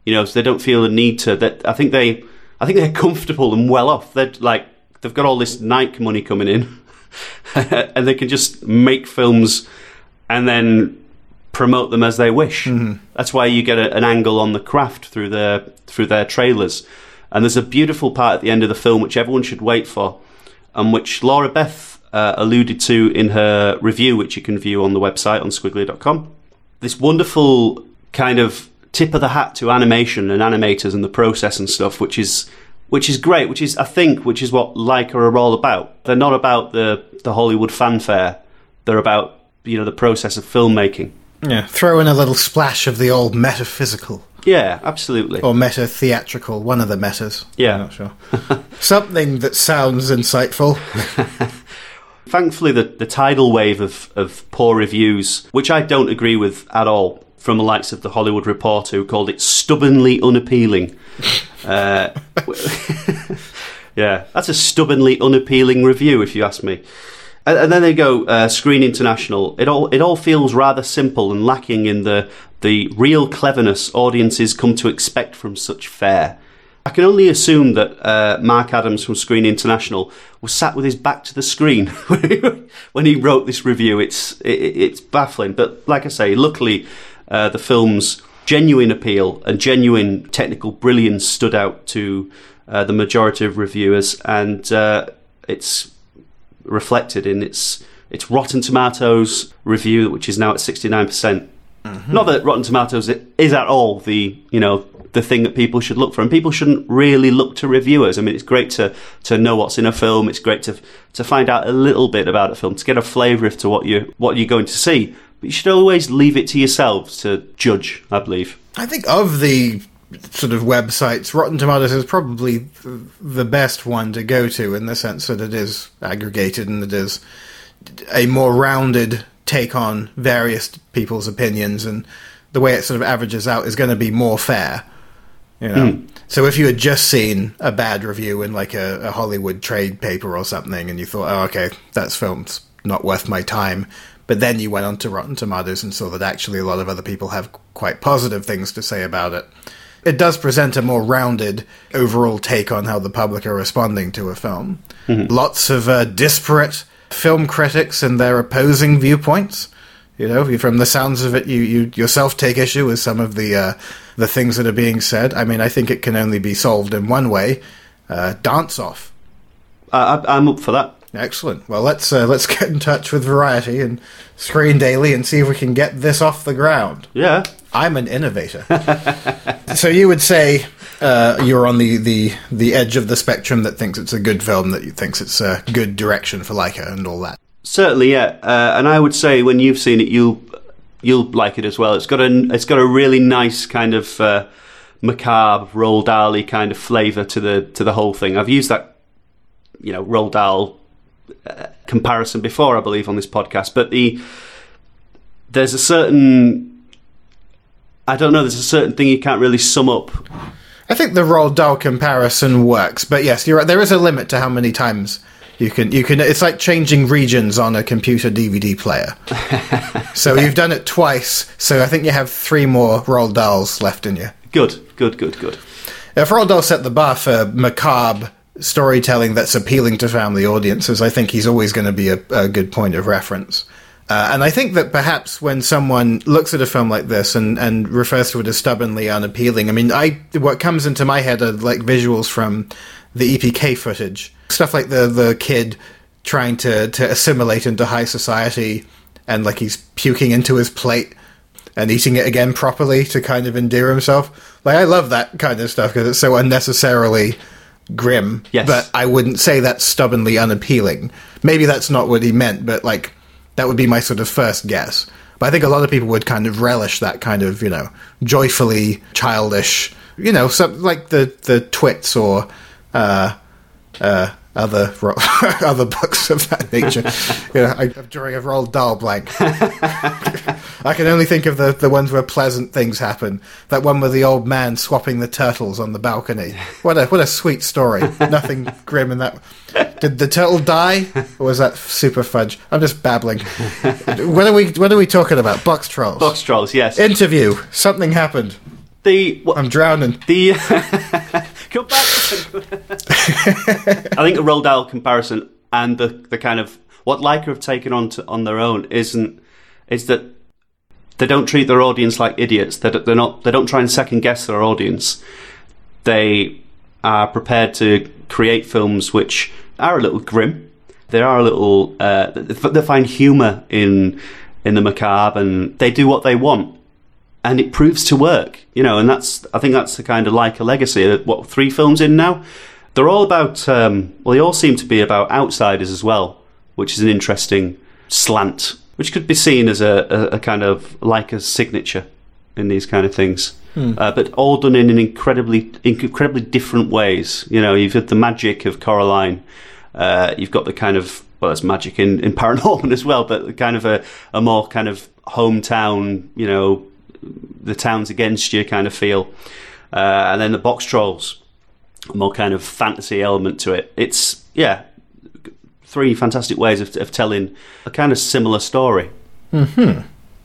You know, so they don't feel the need to. That I think they, I think they're comfortable and well off. They're like they've got all this Nike money coming in. and they can just make films and then promote them as they wish. Mm-hmm. That's why you get a, an angle on the craft through their through their trailers. And there's a beautiful part at the end of the film which everyone should wait for, and which Laura Beth uh, alluded to in her review, which you can view on the website on skwigly.com. This wonderful kind of tip of the hat to animation and animators and the process and stuff, which is which is great, which is I think which is what Laika are all about. They're not about the the Hollywood fanfare. They're about you know the process of filmmaking. Yeah, throw in a little splash of the old metaphysical. Yeah, absolutely. Or meta theatrical, one of the metas. Yeah. I'm not sure. Something that sounds insightful. Thankfully, the, the tidal wave of, of poor reviews, which I don't agree with at all, from the likes of the Hollywood Reporter, who called it stubbornly unappealing. uh, yeah, that's a stubbornly unappealing review, if you ask me. And, and then they go uh, Screen International. It all it all feels rather simple and lacking in the the real cleverness audiences come to expect from such fare. I can only assume that uh, Mark Adams from Screen International was sat with his back to the screen when he wrote this review. It's it, it's baffling, but like I say, luckily uh, the film's genuine appeal and genuine technical brilliance stood out to uh, the majority of reviewers, and uh, it's reflected in its its Rotten Tomatoes review, which is now at sixty nine percent. Mm-hmm. Not that Rotten Tomatoes is at all the you know the thing that people should look for, and people shouldn't really look to reviewers. I mean, it's great to to know what's in a film. It's great to to find out a little bit about a film, to get a flavour to what you what you're going to see. But you should always leave it to yourselves to judge. I believe. I think of the sort of websites, Rotten Tomatoes is probably the best one to go to in the sense that it is aggregated and it is a more rounded take on various people's opinions, and the way it sort of averages out is going to be more fair. You know, mm. so if you had just seen a bad review in like a, a Hollywood trade paper or something, and you thought, "Oh, okay, that film's not worth my time," but then you went on to Rotten Tomatoes and saw that actually a lot of other people have quite positive things to say about it it does present a more rounded overall take on how the public are responding to a film. Mm-hmm. Lots of uh, disparate film critics and their opposing viewpoints. You know, from the sounds of it, you, you yourself take issue with some of the uh, the things that are being said. I mean, I think it can only be solved in one way: uh, dance off. I, I'm up for that. Excellent. Well, let's uh, let's get in touch with Variety and Screen Daily and see if we can get this off the ground. Yeah, I'm an innovator. so you would say uh, you're on the, the the edge of the spectrum that thinks it's a good film, that thinks it's a good direction for Laika and all that. Certainly, yeah. Uh, and I would say when you've seen it, you'll you'll like it as well. It's got a it's got a really nice kind of uh, macabre Roald Dahl kind of flavour to the to the whole thing. I've used that you know Roald Dahl comparison before, I believe, on this podcast. But the there's a certain I don't know. There's a certain thing you can't really sum up. I think the Roald Dahl comparison works, but yes, you're right. There is a limit to how many times you can. You can. It's like changing regions on a computer DVD player. so you've done it twice. So I think you have three more Roald Dahls left in you. Good, good, good, good. If Roald Dahl set the bar for macabre storytelling that's appealing to family audiences, I think he's always going to be a, a good point of reference. Uh, and I think that perhaps when someone looks at a film like this and, and refers to it as stubbornly unappealing, I mean, I what comes into my head are like visuals from the EPK footage, stuff like the the kid trying to to assimilate into high society, and like he's puking into his plate and eating it again properly to kind of endear himself. Like I love that kind of stuff because it's so unnecessarily grim. Yes. But I wouldn't say that's stubbornly unappealing. Maybe that's not what he meant, but like that would be my sort of first guess. But I think a lot of people would kind of relish that kind of, you know, joyfully childish, you know, some, like the the twits or uh, uh, other ro- other books of that nature. you know, I, I'm drawing a Roald Dahl blank. I can only think of the, the ones where pleasant things happen. That one with the old man swapping the turtles on the balcony. What a what a sweet story. Nothing grim in that. Did the turtle die, or was that Superfudge? I'm just babbling. What are we What are we talking about? Boxtrolls. Box trolls, yes. Interview. Something happened. the I'm drowning. the come back. I think a Roald Dahl comparison and the the kind of what Laika have taken on to, on their own isn't is that they don't treat their audience like idiots. They they're not they don't try and second guess their audience. They are prepared to create films which are a little grim. They are a little. Uh, they find humour in in the macabre, and they do what they want, and it proves to work. You know, and that's I think that's the kind of like a legacy. What three films in now? They're all about. Um, well, they all seem to be about outsiders as well, which is an interesting slant, which could be seen as a, a, a kind of like a signature in these kind of things. Uh, but all done in an incredibly, incredibly different ways. You know, you've got the magic of Coraline. Uh, you've got the kind of well, it's magic in, in Paranorman as well, but kind of a, a more kind of hometown, you know, the town's against you kind of feel. Uh, and then the Boxtrolls, a more kind of fantasy element to it. It's yeah, three fantastic ways of, of telling a kind of similar story.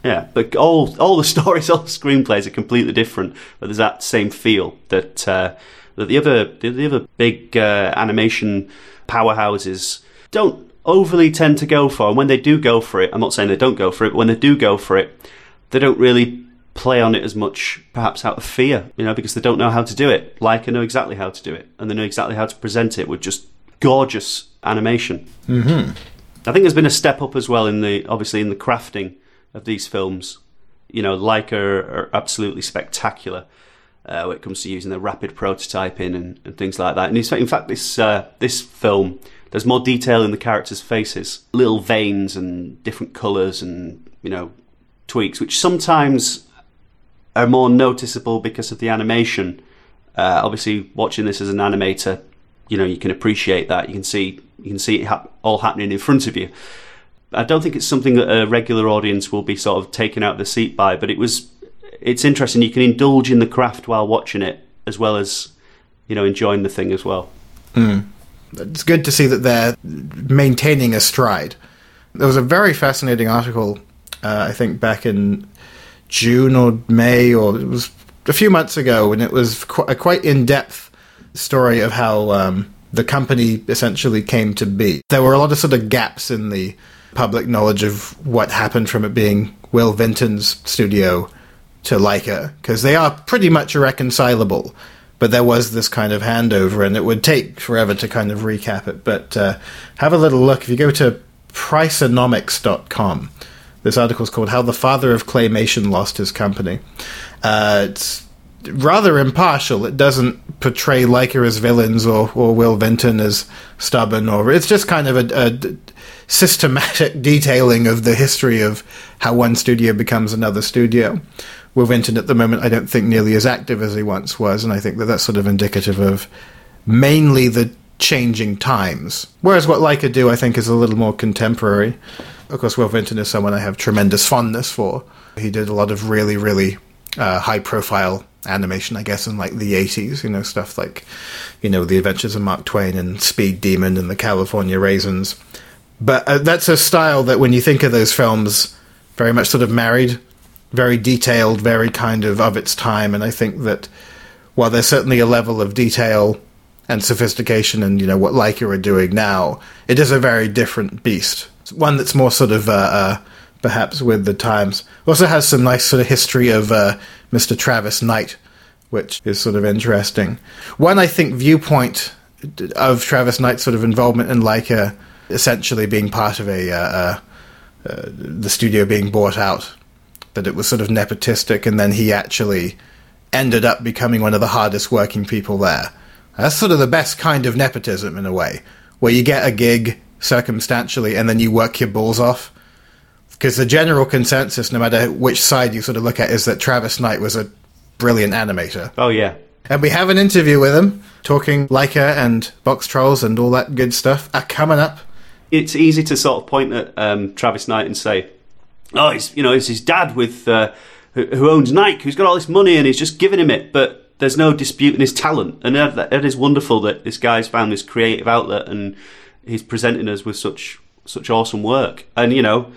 Yeah, but all all the stories, all the screenplays are completely different, but there's that same feel that uh, that the other the, the other big uh, animation powerhouses don't overly tend to go for. And when they do go for it, I'm not saying they don't go for it, but when they do go for it, they don't really play on it as much, perhaps out of fear, you know, because they don't know how to do it. Like I know exactly how to do it, and they know exactly how to present it with just gorgeous animation. Mm-hmm. I think there's been a step up as well in the obviously in the crafting of these films. You know, Laika are, are absolutely spectacular uh, when it comes to using the rapid prototyping and, and things like that. And in fact, in fact this uh, this film there's more detail in the characters' faces, little veins and different colours and you know tweaks, which sometimes are more noticeable because of the animation. Uh, obviously, watching this as an animator, you know you can appreciate that. You can see you can see it hap- all happening in front of you. I don't think it's something that a regular audience will be sort of taken out of the seat by, but it was it's interesting. You can indulge in the craft while watching it, as well as you know enjoying the thing as well. it's good to see that they're maintaining a stride. There was a very fascinating article, uh, I think, back in June or May, or it was a few months ago, and it was qu- a quite in depth story of how um, the company essentially came to be. There were a lot of sort of gaps in the public knowledge of what happened from it being Will Vinton's studio to Laika, because they are pretty much irreconcilable. But there was this kind of handover, and it would take forever to kind of recap it. But uh, have a little look. If you go to Priceonomics.com, this article is called How the Father of Claymation Lost His Company. Uh, it's rather impartial. It doesn't portray Laika as villains or, or Will Vinton as stubborn, or it's just kind of a, a systematic detailing of the history of how one studio becomes another studio. Will Vinton at the moment, I don't think nearly as active as he once was, and I think that that's sort of indicative of mainly the changing times. Whereas what Laika do, I think, is a little more contemporary. Of course, Will Vinton is someone I have tremendous fondness for. He did a lot of really, really uh, high profile animation, I guess, in like the 80s, you know, stuff like, you know, The Adventures of Mark Twain and Speed Demon and the California Raisins. But uh, that's a style that when you think of those films, very much sort of married, very detailed, very kind of of its time. And I think that while there's certainly a level of detail and sophistication and, you know, what Laika are doing now, it is a very different beast. It's one that's more sort of, uh, uh, perhaps with the times. Also has some nice sort of history of uh, Mr. Travis Knight, which is sort of interesting. One, I think, viewpoint of Travis Knight's sort of involvement in Laika essentially being part of a uh, uh, uh, the studio being bought out, that it was sort of nepotistic, and then he actually ended up becoming one of the hardest working people there. That's sort of the best kind of nepotism in a way, where you get a gig circumstantially and then you work your balls off because the general consensus, no matter which side you sort of look at, is that Travis Knight was a brilliant animator. Oh yeah, and we have an interview with him talking Laika and Boxtrolls and all that good stuff are coming up. It's easy to sort of point at um, Travis Knight and say, "Oh, it's you know, it's his dad with uh, who, who, owns Nike, who's got all this money, and he's just giving him it." But there's no disputing his talent, and it is wonderful that this guy's found this creative outlet and he's presenting us with such such awesome work. And you know,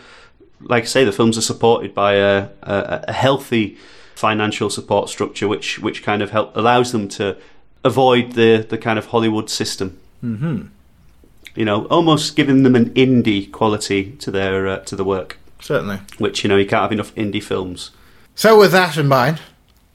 like I say, the films are supported by a, a, a healthy financial support structure, which which kind of help allows them to avoid the the kind of Hollywood system. Mm-hmm. You know, almost giving them an indie quality to their uh, to the work. Certainly, which you know you can't have enough indie films. So, with that in mind,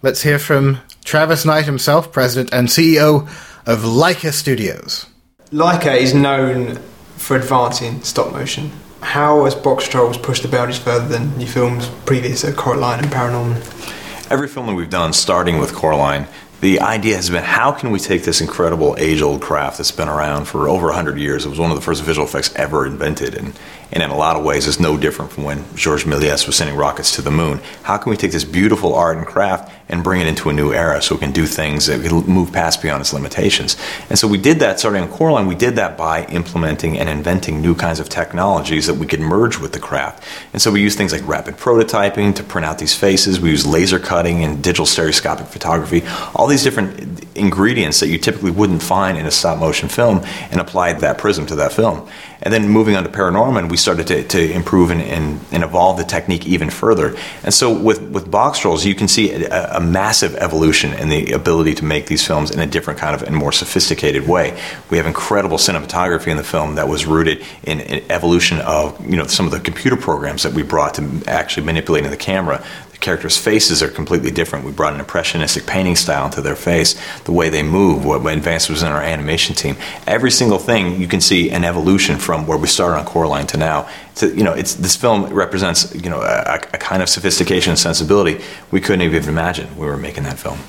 let's hear from Travis Knight himself, president and CEO of Laika Studios. Laika is known for advancing stop motion how has Box Boxtrolls pushed the boundaries further than your films previous at Coraline and Paranorman? Every film that we've done, starting with Coraline, the idea has been how can we take this incredible age old craft that's been around for over 100 years? It was one of the first visual effects ever invented, and, and in a lot of ways, it's no different from when Georges Méliès was sending rockets to the moon. How can we take this beautiful art and craft and bring it into a new era so it can do things that can move past beyond its limitations? And so we did that starting on Coraline. We did that by implementing and inventing new kinds of technologies that we could merge with the craft. And so we use things like rapid prototyping to print out these faces. We use laser cutting and digital stereoscopic photography. All these different ingredients that you typically wouldn't find in a stop motion film and applied that prism to that film. And then moving on to Paranorman, we started to, to improve and, and, and, evolve the technique even further. And so with, with Boxtrolls, you can see a, a, massive evolution in the ability to make these films in a different kind of and more sophisticated way. We have incredible cinematography in the film that was rooted in, in evolution of you know some of the computer programs that we brought to actually manipulating the camera characters' faces are completely different. We brought an impressionistic painting style into their face, the way they move, what advanced was in our animation team. Every single thing you can see an evolution from where we started on Coraline to now. To, you know, it's this film represents you know a, a kind of sophistication and sensibility we couldn't even imagine we were making that film.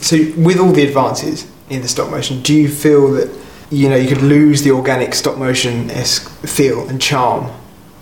So, with all the advances in the stop motion, do you feel that you know you could lose the organic stop motion esque feel and charm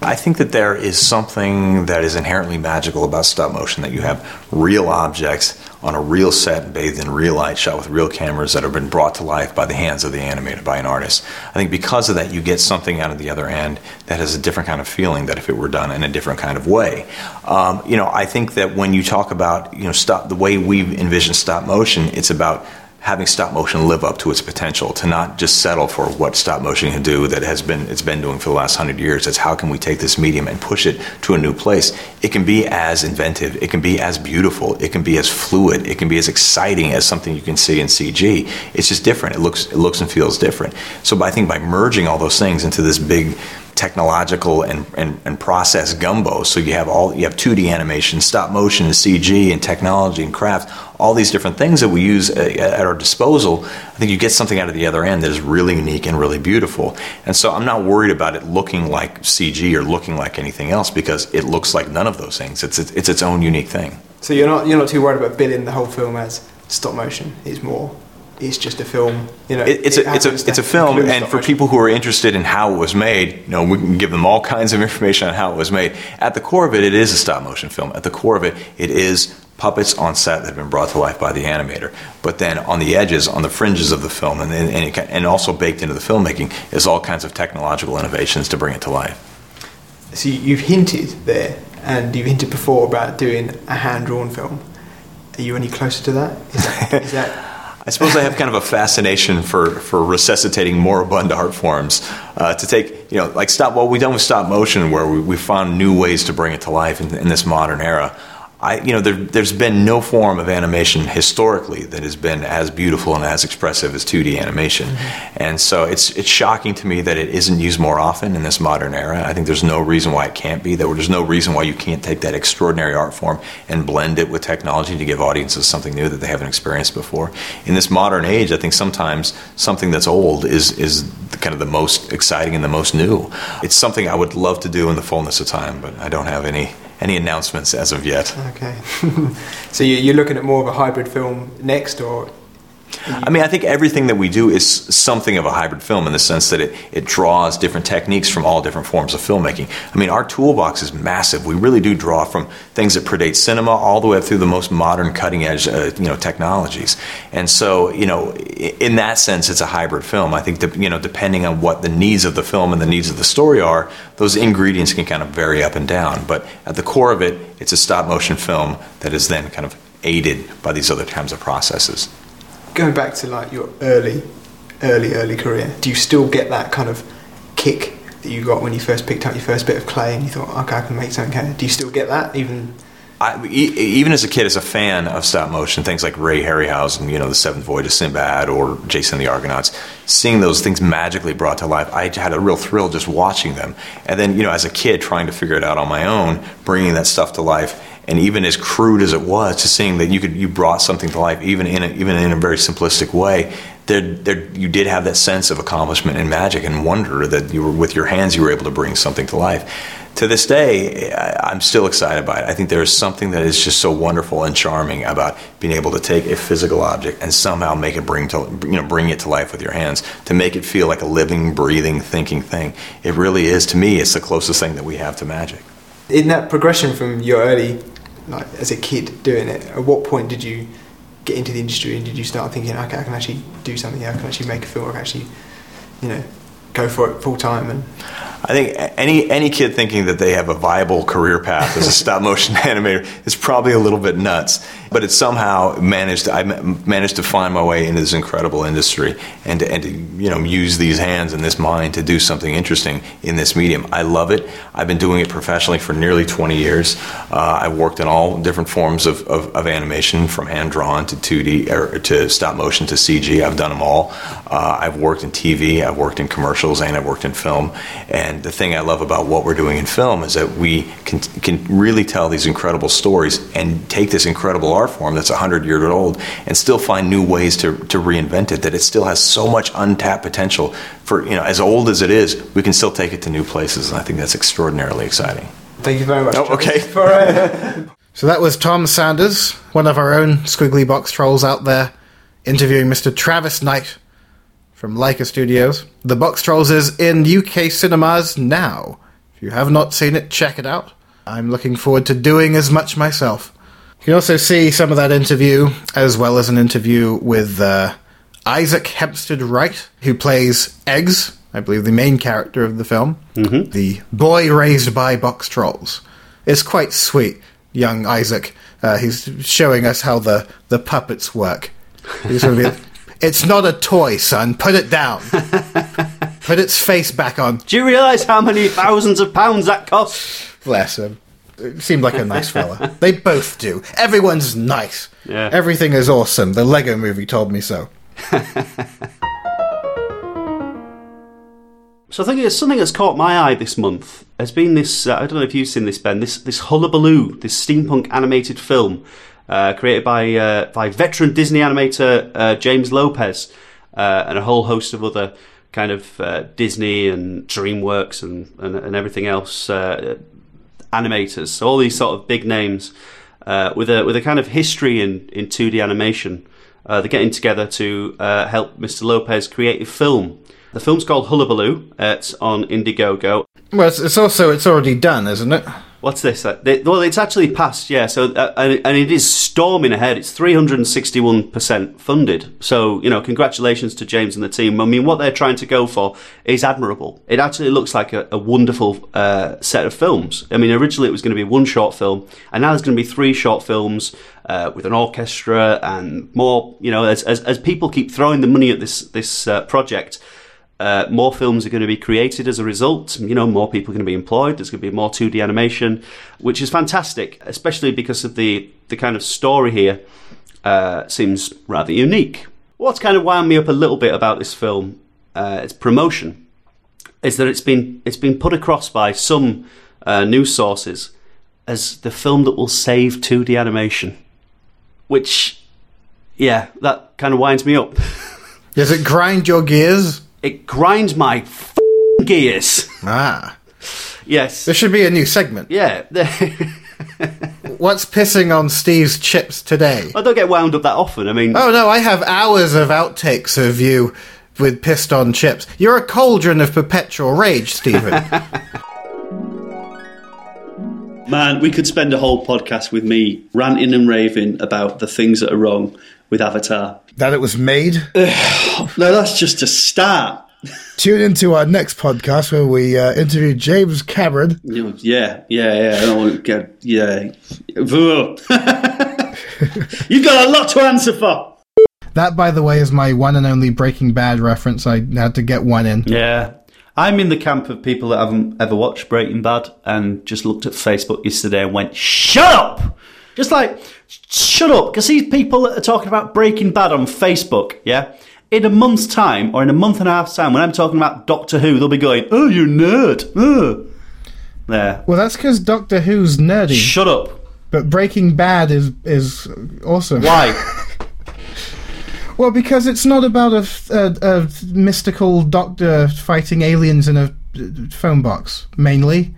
I think that there is something that is inherently magical about stop motion that you have real objects on a real set bathed in real light shot with real cameras that have been brought to life by the hands of the animator by an artist. I think because of that you get something out of the other end that has a different kind of feeling that if it were done in a different kind of way. Um, you know i think that when you talk about you know stop the way we envision stop motion it's about having stop motion live up to its potential to not just settle for what stop motion can do that has been it's been doing for the last 100 years. It's how can we take this medium and push it to a new place? It can be as inventive. It can be as beautiful. It can be as fluid. It can be as exciting as something you can see in CG it's just different. It looks it looks and feels different. So I think by merging all those things into this big technological and, and, and, process gumbo. So you have all you have 2D animation, stop motion, and CG, and technology and craft. All these different things that we use uh, at our disposal. I think you get something out of the other end that is really unique and really beautiful. And so I'm not worried about it looking like CG or looking like anything else because it looks like none of those things. It's it's, it's its own unique thing. So you're not you're not too worried about billing the whole film as stop motion. It's more it's just a film. You know, It, it's it a it's a happens it's a film, and for people who are interested in how it was made, you know, we can give them all kinds of information on how it was made. At the core of it, it is a stop motion film. At the core of it, it is puppets on set that have been brought to life by the animator. But then on the edges, on the fringes of the film, and and, and, and also baked into the filmmaking is all kinds of technological innovations to bring it to life. So you- you've hinted there, and you've hinted before about doing a hand-drawn film. Are you any closer to that? Is that, is that I suppose I have kind of a fascination for, for resuscitating moribund art forms. Uh, to take, you know, like stop, what we've done with stop motion, where we, we found new ways to bring it to life in, in this modern era. I, you know, there, there's been no form of animation historically that has been as beautiful and as expressive as 2D animation. And so it's, it's shocking to me that it isn't used more often in this modern era. I think there's no reason why it can't be. There's no reason why you can't take that extraordinary art form and blend it with technology to give audiences something new that they haven't experienced before. In this modern age, I think sometimes something that's old is, is kind of the most exciting and the most new. It's something I would love to do in the fullness of time, but I don't have any, any announcements as of yet. okay? so you- you're looking at more of a hybrid film next, or I mean, I think everything that we do is something of a hybrid film in the sense that it, it draws different techniques from all different forms of filmmaking. I mean, our toolbox is massive. We really do draw from things that predate cinema all the way up through the most modern, cutting edge, uh, you know, technologies. And so, you know, in that sense, it's a hybrid film. I think that, you know, depending on what the needs of the film and the needs of the story are, those ingredients can kind of vary up and down. But at the core of it, it's a stop motion film that is then kind of aided by these other kinds of processes. Going back to like your early, early, early career, do you still get that kind of kick that you got when you first picked up your first bit of clay and you thought, okay, I can make something? here"? Do you still get that even? I, even as a kid, as a fan of stop motion, things like Ray Harryhausen, you know, The Seventh Voyage of Sinbad, or Jason the Argonauts, seeing those things magically brought to life, I had a real thrill just watching them. And then, you know, as a kid, trying to figure it out on my own, bringing that stuff to life, and even as crude as it was, just seeing that you could you brought something to life, even in a, even in a very simplistic way. There, there, you did have that sense of accomplishment and magic and wonder that you were with your hands, you were able to bring something to life to this day, I- I'm still excited by it. I think there is something that is just so wonderful and charming about being able to take a physical object and somehow make it bring to you know bring it to life with your hands to make it feel like a living, breathing, thinking thing. It really is to me. It's the closest thing that we have to magic. In that progression from your early, like as a kid doing it, at what point did you get into the industry and did you start thinking, okay, I can actually do something I can actually make a film, I can actually, you know, go for it full time and I think any any kid thinking that they have a viable career path as a stop motion animator is probably a little bit nuts. But it somehow managed. I managed to find my way into this incredible industry and to, and to you know use these hands and this mind to do something interesting in this medium. I love it. I've been doing it professionally for nearly 20 years. Uh, I've worked in all different forms of, of, of animation, from hand drawn to 2D or to stop motion to CG. I've done them all. Uh, I've worked in TV. I've worked in commercials and I've worked in film. And the thing I love about what we're doing in film is that we can, can really tell these incredible stories and take this incredible art form that's 100 years old and still find new ways to, to reinvent it, that it still has so much untapped potential for, you know, as old as it is, we can still take it to new places. And I think that's extraordinarily exciting. thank you very much. Oh, okay. For, uh, So that was Tom Sanders, one of our own Skwigly box trolls out there, interviewing Mr. Travis Knight from Laika Studios. The Boxtrolls is in UK cinemas now. If you have not seen it, check it out. I'm looking forward to doing as much myself. You can also see some of that interview, as well as an interview with uh, Isaac Hempstead Wright, who plays Eggs, I believe the main character of the film, mm-hmm. the boy raised by Boxtrolls. It's quite sweet, young Isaac. Uh, he's showing us how the, the puppets work. He's gonna be, it's not a toy, son. Put it down. Put its face back on. Do you realise how many thousands of pounds that costs? Bless him. It seemed like a nice fella. They both do. Everyone's nice. Yeah. Everything is awesome. The Lego movie told me so. So I think it's something that's caught my eye this month has been this. Uh, I don't know if you've seen this, Ben. This this Hullabaloo, this steampunk animated film uh, created by uh, by veteran Disney animator uh, James Lopez uh, and a whole host of other kind of uh, Disney and DreamWorks and and, and everything else uh, animators. So all these sort of big names with a with a kind of history in in two D animation. They're getting together to help Mr. Lopez create a film. The film's called Hullabaloo. It's on Indiegogo. Well, it's, it's also it's already done, isn't it? What's this? Uh, well, it's actually passed, yeah. So, uh, and, and it is storming ahead. It's 361% funded. So, you know, congratulations to James and the team. I mean, what they're trying to go for is admirable. It actually looks like a, a wonderful uh, set of films. I mean, originally it was going to be one short film, and now there's going to be three short films uh, with an orchestra and more. You know, as, as, as people keep throwing the money at this this uh, project. Uh, more films are going to be created as a result. You know, more people are going to be employed. There's going to be more 2D animation, which is fantastic, especially because of the the kind of story here uh, seems rather unique. What's kind of wound me up a little bit about this film, uh, its promotion, is that it's been it's been put across by some uh, news sources as the film that will save 2D animation, which, yeah, that kind of winds me up. Does it grind your gears? It grinds my f- gears. Ah, Yes. This should be a new segment. Yeah. What's pissing on Steve's chips today? I don't get wound up that often. I mean, Oh no, I have hours of outtakes of you with pissed on chips. You're a cauldron of perpetual rage, Stephen. man, we could spend a whole podcast with me ranting and raving about the things that are wrong with Avatar. that it was made. No, that's just a start. Tune into our next podcast where we uh, interview James Cameron. Yeah, yeah, yeah. I don't want to get, yeah. You've got a lot to answer for. That, by the way, is my one and only Breaking Bad reference. I had to get one in. Yeah. I'm in the camp of people that haven't ever watched Breaking Bad and just looked at Facebook yesterday and went, shut up! Just like, shut up, because these people that are talking about Breaking Bad on Facebook, yeah? In a month's time, or in a month and a half's time, when I'm talking about Doctor Who, they'll be going, oh, you nerd! Oh. There. Well, that's because Doctor Who's nerdy, Shut up. but Breaking Bad is is awesome. Why? Well, because it's not about a a mystical doctor fighting aliens in a uh, phone box, mainly.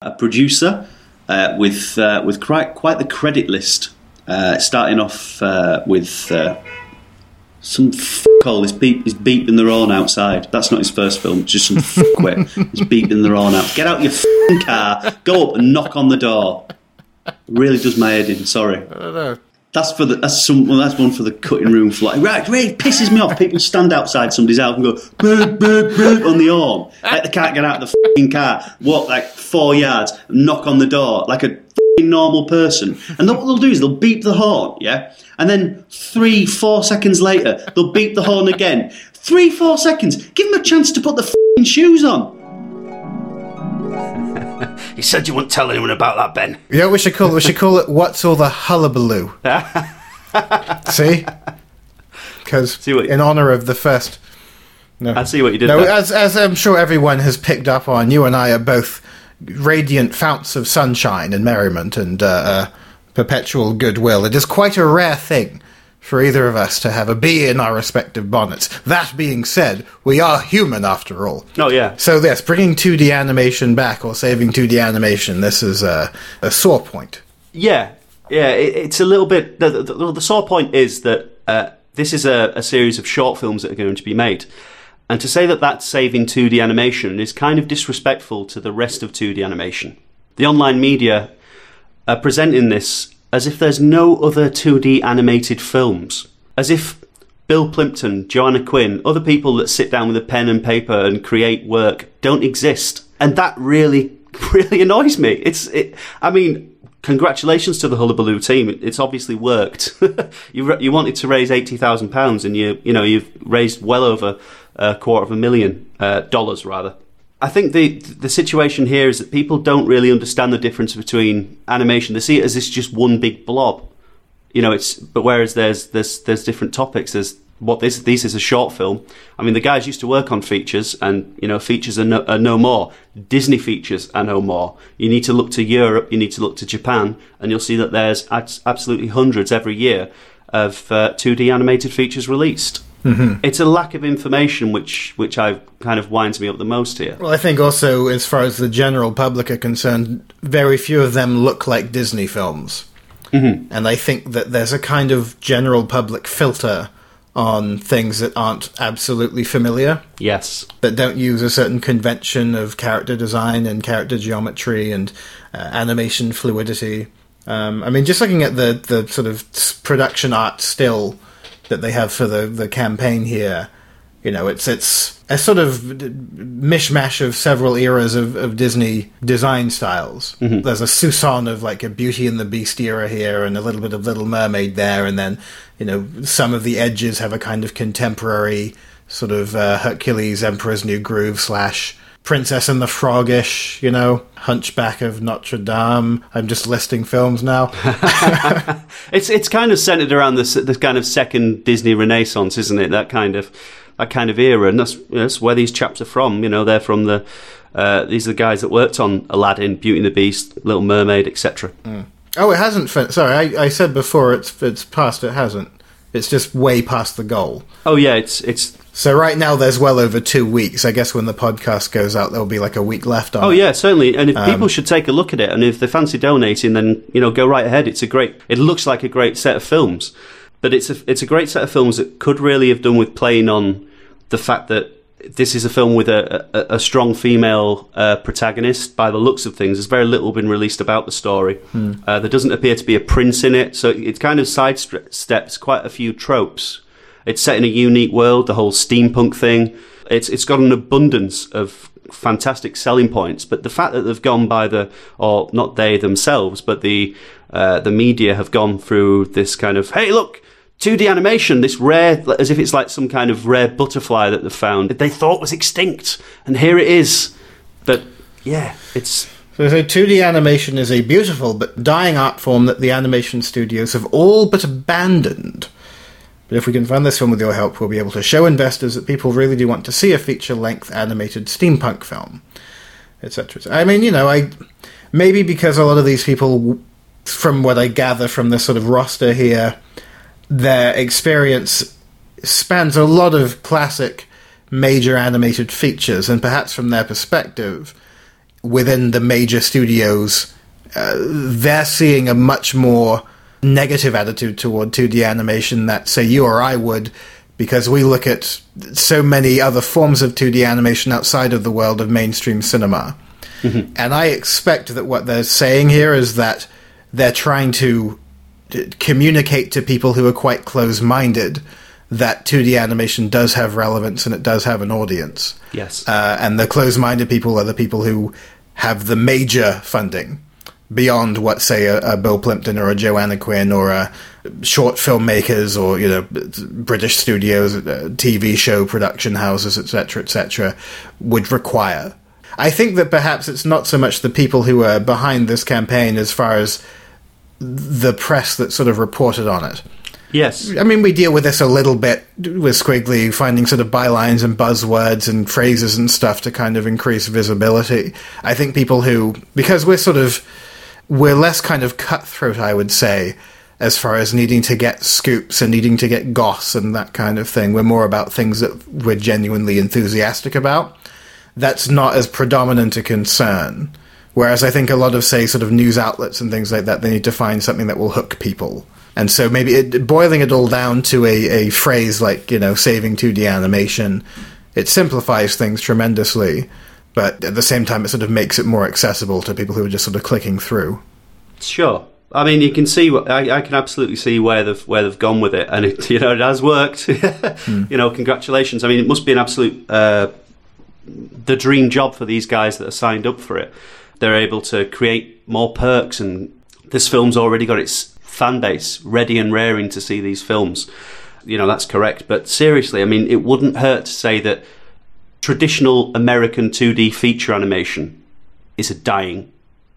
a producer uh, with uh, with quite quite the credit list, uh, starting off uh, with uh, some call is beep beeping their horn outside. That's not his first film. Just some fuckwit. He's beeping their horn out. Get out your f***ing car. Go up and knock on the door. Really does my head in. Sorry. I don't know. That's for the that's some well, that's one for the cutting room floor. Right, really pisses me off. People stand outside somebody's house and go boop boop boop on the arm. Like they can't get out of the fucking car. Walk like four yards, knock on the door like a normal person. And then what they'll do is they'll beep the horn, yeah, and then three four seconds later they'll beep the horn again. Three four seconds. Give them a chance to put the shoes on. you said you wouldn't tell anyone about that, Ben. You know we should call it? We should call it What's All the Hullabaloo? See? Because in honor of the first. No. I see what you did No, there. as, as I'm sure everyone has picked up on, you and I are both radiant founts of sunshine and merriment and uh, uh, perpetual goodwill. It is quite a rare thing for either of us to have a bee in our respective bonnets. That being said, we are human after all. Oh yeah. So yes, bringing 2D animation back or saving 2D animation, this is a, a sore point. Yeah, yeah. It, it's a little bit. The, the, the, sore point is that uh, this is a, a series of short films that are going to be made, and to say that that's saving 2D animation is kind of disrespectful to the rest of 2D animation. The online media are presenting this as if there's no other 2D animated films, as if Bill Plympton, Joanna Quinn, other people that sit down with a pen and paper and create work don't exist, and that really, really annoys me. It's, it, I mean, congratulations to the Hullabaloo team. It's obviously worked. you you wanted to raise eighty thousand pounds, and you you know you've raised well over a quarter of a million uh, dollars rather. I think the the situation here is that people don't really understand the difference between animation. They see it as this just one big blob, you know. It's but whereas there's there's there's different topics. There's what this this is a short film. I mean, the guys used to work on features, and you know, features are no, are no more. Disney features are no more. You need to look to Europe. You need to look to Japan, and you'll see that there's absolutely hundreds every year of uh, 2D animated features released. It's a lack of information which which I kind of winds me up the most here. Well, I think also, as far as the general public are concerned, very few of them look like Disney films. And I think that there's a kind of general public filter on things that aren't absolutely familiar, Yes. that don't use a certain convention of character design and character geometry and uh, animation fluidity. Um, I mean, just looking at the, the sort of production art still that they have for the, the campaign here, you know, it's it's a sort of mishmash of several eras of, of Disney design styles. There's a soupçon of like a Beauty and the Beast era here, and a little bit of Little Mermaid there, and then you know some of the edges have a kind of contemporary sort of uh, Hercules Emperor's New Groove slash Princess and the Frogish, you know, Hunchback of Notre Dame. I'm just listing films now. It's it's kind of centered around this this kind of second Disney Renaissance, isn't it? That kind of that kind of era, and that's that's where these chaps are from. You know, they're from the uh, these are the guys that worked on Aladdin, Beauty and the Beast, Little Mermaid, etc. Oh, it hasn't. Fin- Sorry, I, I said before it's it's past. It hasn't. It's just way past the goal. Oh yeah, it's it's So right now there's well over two weeks. I guess when the podcast goes out, there'll be like a week left on. Oh it. yeah, certainly. And if Um, people should take a look at it, and if they fancy donating, then you know go right ahead. It's a great. It looks like a great set of films, but it's a it's a great set of films that could really have done with playing on the fact that this is a film with a a, a strong female uh, protagonist. By the looks of things, there's very little been released about the story. Uh, there doesn't appear to be a prince in it, so it kind of sidesteps quite a few tropes. It's set in a unique world, the whole steampunk thing. It's it's got an abundance of fantastic selling points, but the fact that they've gone by the or not they themselves, but the uh, the media have gone through this kind of hey look. 2D animation, this rare, as if it's like some kind of rare butterfly that they've found that they thought was extinct, and here it is. But yeah, it's So, so 2D animation is a beautiful but dying art form that the animation studios have all but abandoned. But if we can fund this film with your help, we'll be able to show investors that people really do want to see a feature-length animated steampunk film, etc. I mean, you know, I maybe because a lot of these people, from what I gather from this sort of roster here, their experience spans a lot of classic major animated features, and perhaps from their perspective, within the major studios, uh, they're seeing a much more negative attitude toward 2D animation that, say, you or I would, because we look at so many other forms of 2D animation outside of the world of mainstream cinema. And I expect that what they're saying here is that they're trying to communicate to people who are quite close minded that 2D animation does have relevance and it does have an audience. yes, Uh, and the close minded people are the people who have the major funding beyond what, say, a, a Bill Plympton or a Joanna Quinn or a short filmmakers or, you know, British studios, uh, TV show production houses, etc., etc., would require. I think that perhaps it's not so much the people who are behind this campaign as far as the press that sort of reported on it. yes, I mean, we deal with this a little bit with Skwigly, finding sort of bylines and buzzwords and phrases and stuff to kind of increase visibility. I think people who, because we're sort of, we're less kind of cutthroat, I would say, as far as needing to get scoops and needing to get goss and that kind of thing. We're more about things that we're genuinely enthusiastic about. That's not as predominant a concern. Whereas I think a lot of, say, sort of news outlets and things like that, they need to find something that will hook people. And so maybe it, boiling it all down to a, a phrase like, you know, saving 2D animation, it simplifies things tremendously. But at the same time, it sort of makes it more accessible to people who are just sort of clicking through. Sure. I mean, you can see. I, I can absolutely see where they've where they've gone with it, and it you know it has worked. You know, congratulations. I mean, it must be an absolute uh, the dream job for these guys that are signed up for it. They're able to create more perks, and this film's already got its fan base ready and raring to see these films. You know, that's correct. But seriously, I mean, it wouldn't hurt to say that traditional American 2D feature animation is a dying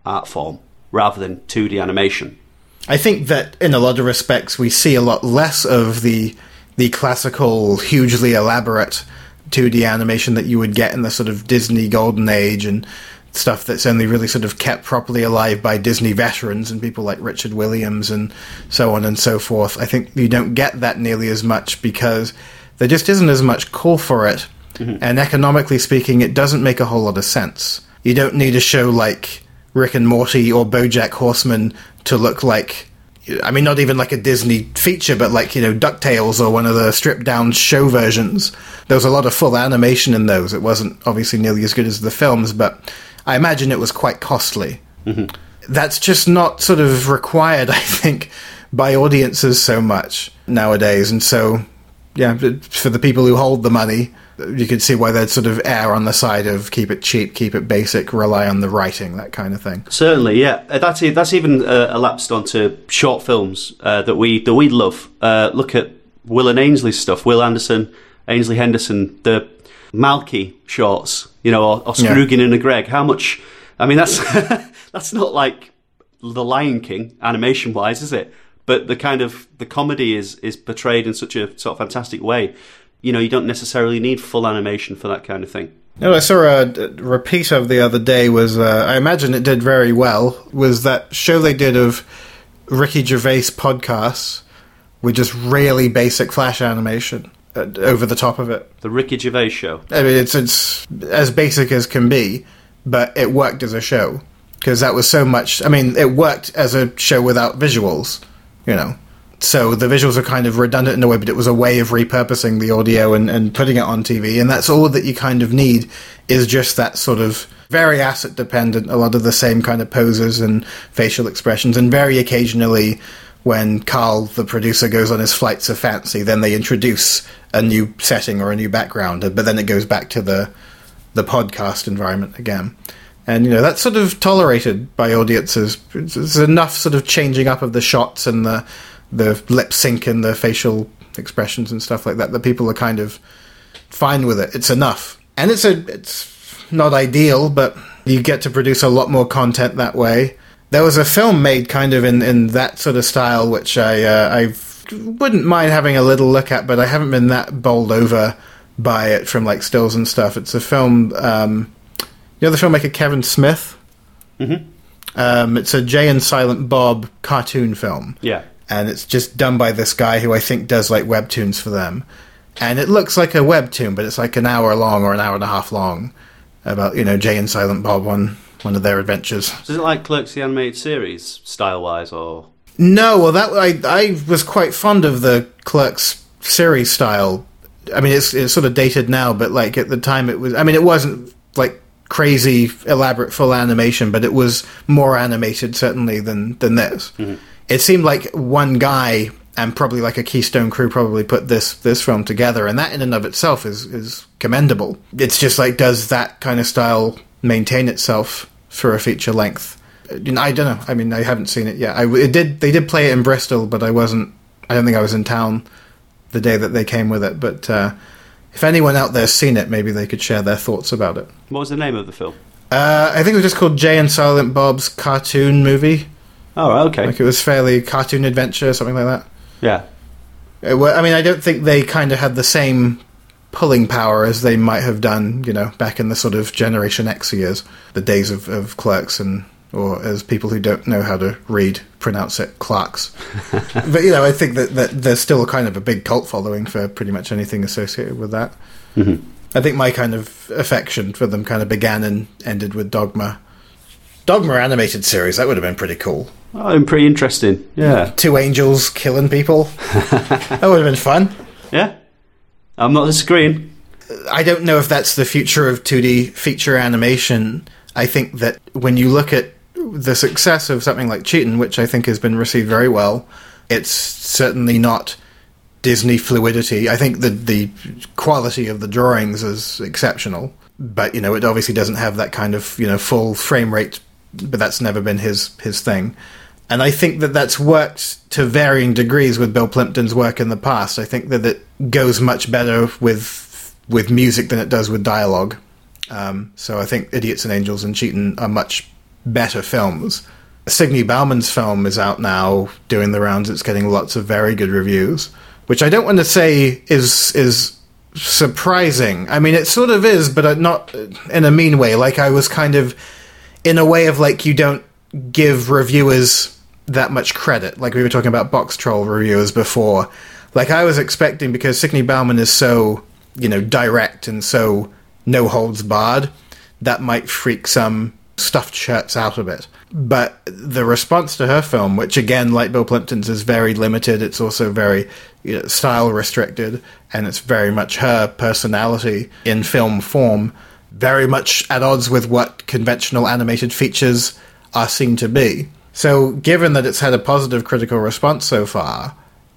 art form rather than 2D animation. I think that in a lot of respects we see a lot less of the the classical, hugely elaborate 2D animation that you would get in the sort of Disney golden age and stuff that's only really sort of kept properly alive by Disney veterans and people like Richard Williams and so on and so forth. I think you don't get that nearly as much because there just isn't as much call for it. Mm-hmm. And economically speaking, it doesn't make a whole lot of sense. You don't need a show like Rick and Morty or BoJack Horseman to look like I mean, not even like a Disney feature, but like, you know, DuckTales or one of the stripped down show versions. There was a lot of full animation in those. It wasn't obviously nearly as good as the films, but I imagine it was quite costly. That's just not sort of required, I think, by audiences so much nowadays. And so, yeah, for the people who hold the money, you could see why they'd sort of err on the side of keep it cheap, keep it basic, rely on the writing, that kind of thing. Certainly, yeah. That's that's even uh, elapsed onto short films uh, that we that we love. Uh, look at Will and Ainslie's stuff. Will Anderson, Ainslie Henderson, the Malky shorts, you know, or, or Yeah. Scroogan and a Greg. How much? I mean, that's that's not like the Lion King animation wise, is it? But the kind of the comedy is is portrayed in such a sort of fantastic way. You know, you don't necessarily need full animation for that kind of thing. No, I saw a, a repeat of the other day. Was uh, I imagine it did very well? Was that show they did of Ricky Gervais podcasts with just really basic flash animation Uh, over the top of it? The Ricky Gervais show. I mean, it's it's as basic as can be, but it worked as a show because that was so much. I mean, it worked as a show without visuals, you know. So the visuals are kind of redundant in a way, but it was a way of repurposing the audio and, and putting it on TV, and that's all that you kind of need is just that sort of very asset dependent. A lot of the same kind of poses and facial expressions, and very occasionally when Carl, the producer, goes on his flights of fancy, then they introduce a new setting or a new background, but then it goes back to the the podcast environment again. And you know that's sort of tolerated by audiences. There's enough sort of changing up of the shots and the the lip sync and the facial expressions and stuff like that that people are kind of fine with it. It's enough, and it's a it's not ideal, but you get to produce a lot more content that way. There was a film made kind of in, in that sort of style, which I uh, I wouldn't mind having a little look at, but I haven't been that bowled over by it from like stills and stuff. It's a film. Um, you know the filmmaker Kevin Smith. Mhm. Um, it's a Jay and Silent Bob cartoon film Yeah. and it's just done by this guy who I think does like webtoons for them. And it looks like a webtoon, but it's like an hour long or an hour and a half long about you know Jay and Silent Bob on one of their adventures. Is it like Clerks the animated series, style wise, or No, well that I I was quite fond of the Clerks series style. I mean, it's it's sort of dated now, but like at the time it was. I mean, it wasn't like crazy elaborate full animation, but it was more animated certainly than than this. Mm-hmm. It seemed like one guy and probably like a Keystone crew probably put this this film together, and that in and of itself is is commendable. It's just like does that kind of style maintain itself for a feature length? I don't know. I mean, I haven't seen it yet. I it did. They did play it in Bristol, but I wasn't. I don't think I was in town the day that they came with it. But uh, if anyone out there's seen it, maybe they could share their thoughts about it. what was the name of the film? Uh, I think it was just called Jay and Silent Bob's cartoon movie. Oh, okay. Like it was fairly cartoon adventure, something like that. Yeah. Wa- I mean, I don't think they kind of had the same pulling power as they might have done, you know, back in the sort of Generation X years, the days of, of clerks and, or as people who don't know how to read pronounce it, clerks. but, you know, I think that, that there's still kind of a big cult following for pretty much anything associated with that. Mm-hmm. I think my kind of affection for them kind of began and ended with Dogma. Dogma animated series, that would have been pretty cool. Oh, and pretty interesting. Yeah. Two angels killing people. that would have been fun. Yeah. I'm not disagreeing. I don't know if that's the future of 2D feature animation. I think that when you look at the success of something like Cheatin', which I think has been received very well, it's certainly not Disney fluidity. I think the the quality of the drawings is exceptional, but you know it obviously doesn't have that kind of you know full frame rate. But that's never been his his thing. And I think that that's worked to varying degrees with Bill Plympton's work in the past. I think that it goes much better with with music than it does with dialogue. Um, so I think Idiots and Angels and Cheatin' are much better films. Signe Bauman's film is out now, doing the rounds. It's getting lots of very good reviews, which I don't want to say is is surprising. I mean, it sort of is, but not in a mean way. Like I was kind of in a way of like you don't give reviewers that much credit. Like we were talking about Boxtroll reviewers before. Like I was expecting because Signe Bauman is so you know direct and so no holds barred, that might freak some stuffed shirts out of it. But the response to her film, which again, like Bill Plympton's, is very limited, it's also very you know, style restricted, and it's very much her personality in film form, very much at odds with what conventional animated features are seen to be. So, given that it's had a positive critical response so far,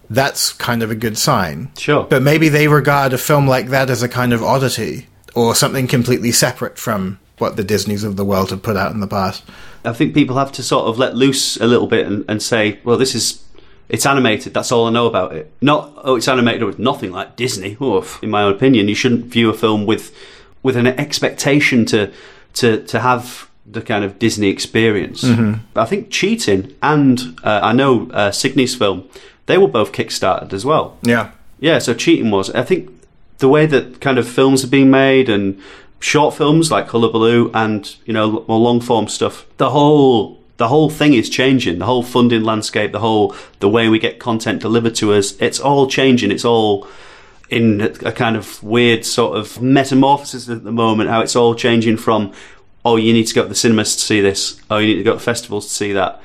that's kind of a good sign. Sure. But maybe they regard a film like that as a kind of oddity or something completely separate from what the Disneys of the world have put out in the past. I think people have to sort of let loose a little bit and, and say, well, this is it's animated. That's all I know about it. Not oh, it's animated with nothing like Disney. Oof. In my own opinion, you shouldn't view a film with with an expectation to to to have the kind of Disney experience. I think Cheating and uh, I know uh, Signy's film, they were both kickstarted as well. Yeah. Yeah, so cheating was. I think the way that kind of films are being made and short films like Hullabaloo and you know more long form stuff, the whole the whole thing is changing. The whole funding landscape, the whole the way we get content delivered to us, it's all changing. It's all in a kind of weird sort of metamorphosis at the moment. How it's all changing from oh you need to go to the cinemas to see this, oh you need to go to festivals to see that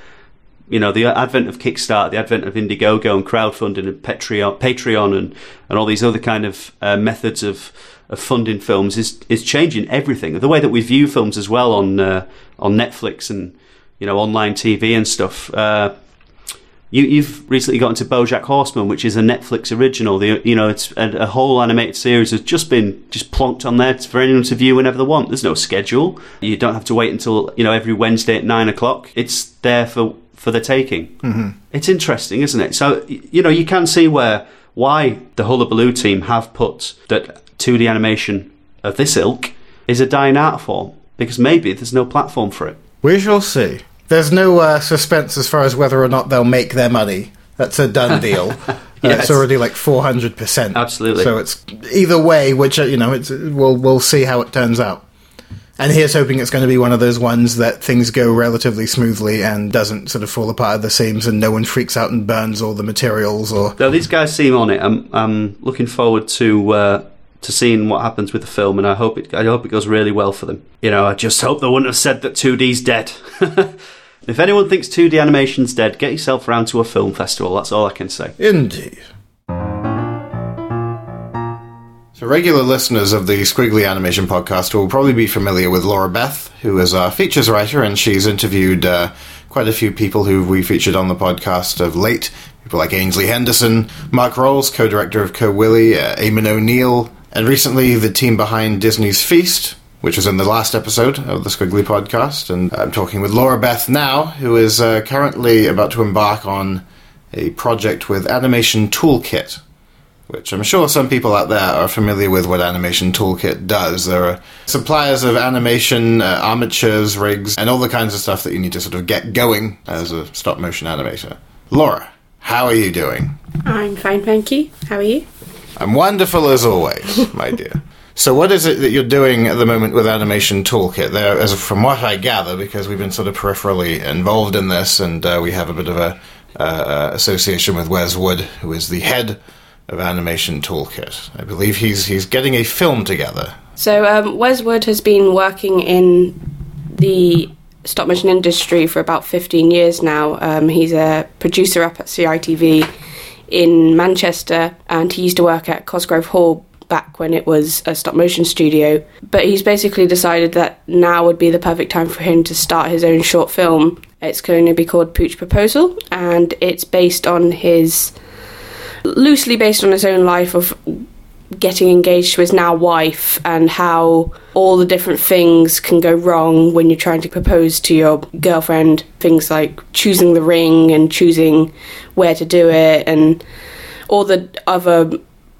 you know, the advent of Kickstarter, the advent of Indiegogo and crowdfunding and Patreon, Patreon and, and all these other kind of uh, methods of, of funding films is is changing everything. The way that we view films as well on uh, on Netflix and you know online TV and stuff. Uh, you, you've recently got into BoJack Horseman, which is a Netflix original. The you know it's a, a whole animated series has just been just plonked on there for anyone to view whenever they want. There's no schedule. You don't have to wait until you know every Wednesday at nine o'clock. It's there for for the taking. Mm-hmm. It's interesting, isn't it? So you know you can see where why the Hullabaloo team have put that 2D animation of this ilk is a dying art form because maybe there's no platform for it. We shall see. There's no uh, suspense as far as whether or not they'll make their money. That's a done deal. Uh, Yes. it's already like 400%. Absolutely. So it's either way, which, uh, you know, it's, we'll, we'll see how it turns out. And here's hoping it's going to be one of those ones that things go relatively smoothly and doesn't sort of fall apart at the seams and no one freaks out and burns all the materials or. No, these guys seem on it, I'm I'm looking forward to uh, to seeing what happens with the film, and I hope it I hope it goes really well for them. You know, I just hope they wouldn't have said that 2D's dead. if anyone thinks 2D animation's dead, get yourself round to a film festival. That's all I can say. Indeed. So, regular listeners of the Skwigly Animation Podcast will probably be familiar with Laura Beth, who is our features writer, and she's interviewed uh, quite a few people who we featured on the podcast of late. People like Ainslie Henderson, Mark Rolls, co director of Co Willy, uh, Eamon O'Neill, and recently the team behind Disney's Feast, which was in the last episode of the Skwigly podcast. And I'm talking with Laura Beth now, who is uh, currently about to embark on a project with Animation Toolkit, which I'm sure some people out there are familiar with what Animation Toolkit does. There are suppliers of animation, uh, armatures, rigs, and all the kinds of stuff that you need to sort of get going as a stop motion animator. Laura, how are you doing? I'm fine, thank you. How are you? I'm wonderful as always, my dear. So, what is it that you're doing at the moment with Animation Toolkit? There, as from what I gather, because we've been sort of peripherally involved in this, and uh, we have a bit of a uh, uh, association with Wes Wood, who is the head of Animation Toolkit. I believe he's he's getting a film together. So, um, Wes Wood has been working in the stop motion industry for about 15 years now. Um, he's a producer up at CITV in Manchester, and he used to work at Cosgrove Hall back when it was a stop motion studio. But he's basically decided that now would be the perfect time for him to start his own short film. It's going to be called Pooch Proposal, and it's based on his loosely based on his own life of getting engaged to his now wife and how all the different things can go wrong when you're trying to propose to your girlfriend. Things like choosing the ring and choosing where to do it, and all the other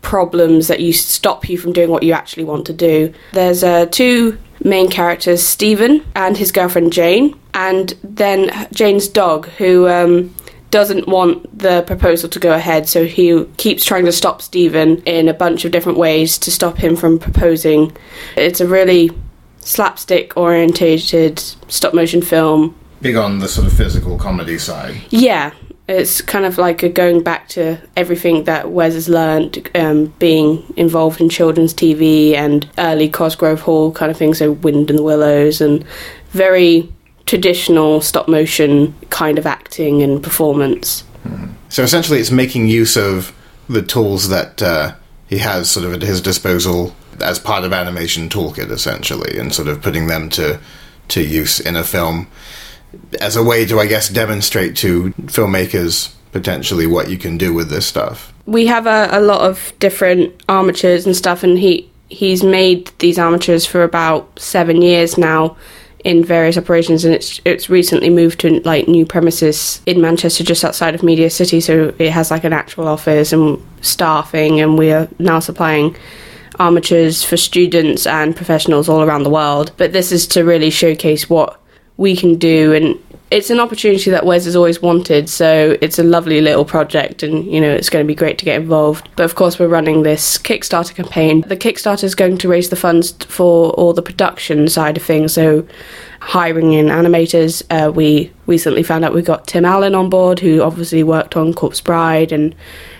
problems that you stop you from doing what you actually want to do. There's uh, two main characters, Stephen and his girlfriend Jane, and then Jane's dog, who um, doesn't want the proposal to go ahead, so he keeps trying to stop Stephen in a bunch of different ways to stop him from proposing. It's a really slapstick orientated stop motion film. Big on the sort of physical comedy side. Yeah, it's kind of like a going back to everything that Wes has learned um, being involved in children's TV and early Cosgrove Hall kind of things, so Wind and the Willows and very traditional stop motion kind of acting and performance. So essentially, it's making use of the tools that uh, he has sort of at his disposal as part of animation toolkit, essentially, and sort of putting them to to use in a film as a way to, I guess, demonstrate to filmmakers potentially what you can do with this stuff. We have a, a lot of different armatures and stuff, and he he's made these armatures for about seven years now in various operations, and it's it's recently moved to like new premises in Manchester, just outside of Media City. So it has like an actual office and staffing, and we are now supplying armatures for students and professionals all around the world. But this is to really showcase what we can do and it's an opportunity that Wes has always wanted, so it's a lovely little project, and you know it's going to be great to get involved. But of course, we're running this Kickstarter campaign. The Kickstarter is going to raise the funds for all the production side of things, so hiring in animators. Uh, we recently found out we got Tim Allen on board, who obviously worked on Corpse Bride and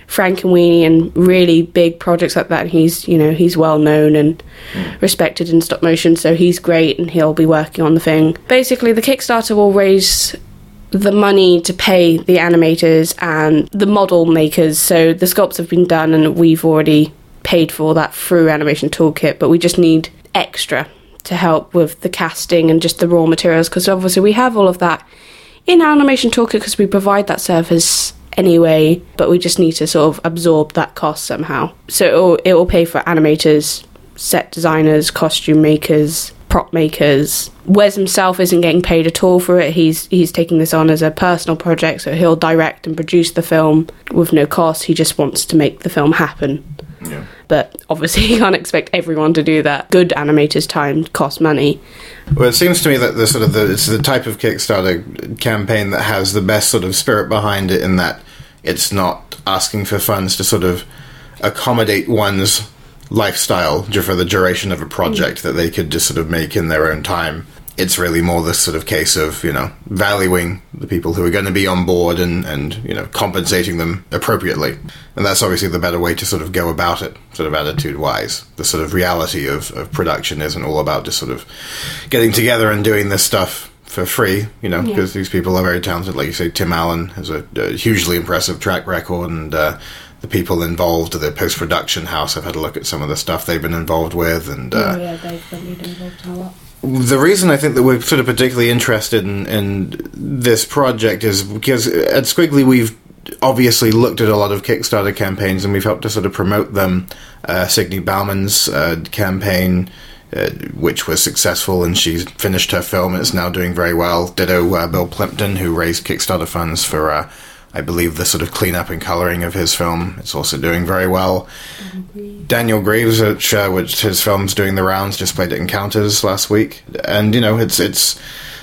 Frankenweenie and Weenie and really big projects like that. He's, you know, he's well known and hmm. respected in stop motion, so he's great and he'll be working on the thing. Basically, the Kickstarter will raise the money to pay the animators and the model makers. So the sculpts have been done and we've already paid for that through Animation Toolkit, but we just need extra to help with the casting and just the raw materials because obviously we have all of that in Animation Toolkit because we provide that service anyway, but we just need to sort of absorb that cost somehow. So it will, it will pay for animators, set designers, costume makers, prop makers. Wes himself isn't getting paid at all for it. He's he's taking this on as a personal project, so he'll direct and produce the film with no cost. He just wants to make the film happen. Yeah. But obviously, you can't expect everyone to do that. Good animators' time costs money. Well, it seems to me that the sort of the it's the type of Kickstarter campaign that has the best sort of spirit behind it, in that it's not asking for funds to sort of accommodate one's lifestyle for the duration of a project mm. that they could just sort of make in their own time. It's really more this sort of case of you know valuing the people who are going to be on board and and you know compensating them appropriately, and that's obviously the better way to sort of go about it, sort of attitude wise. The sort of reality of, of production isn't all about just sort of getting together and doing this stuff for free, you know, because these people are very talented. Like you say, Tim Allen has a, a hugely impressive track record, and uh, the people involved, the post production house, I've had a look at some of the stuff they've been involved with, and uh, Oh, yeah, they've been involved in a lot. The reason I think that we're sort of particularly interested in, in this project is because at Skwigly we've obviously looked at a lot of Kickstarter campaigns and we've helped to sort of promote them. Uh, Signe Bauman's uh, campaign, uh, which was successful, and she's finished her film it's now doing very well. Ditto uh, Bill Plympton, who raised Kickstarter funds for, uh, I believe, the sort of cleanup and colouring of his film. It's also doing very well. Daniel Greaves, which, uh, which his film's doing the rounds, just played at Encounters last week, and you know it's it's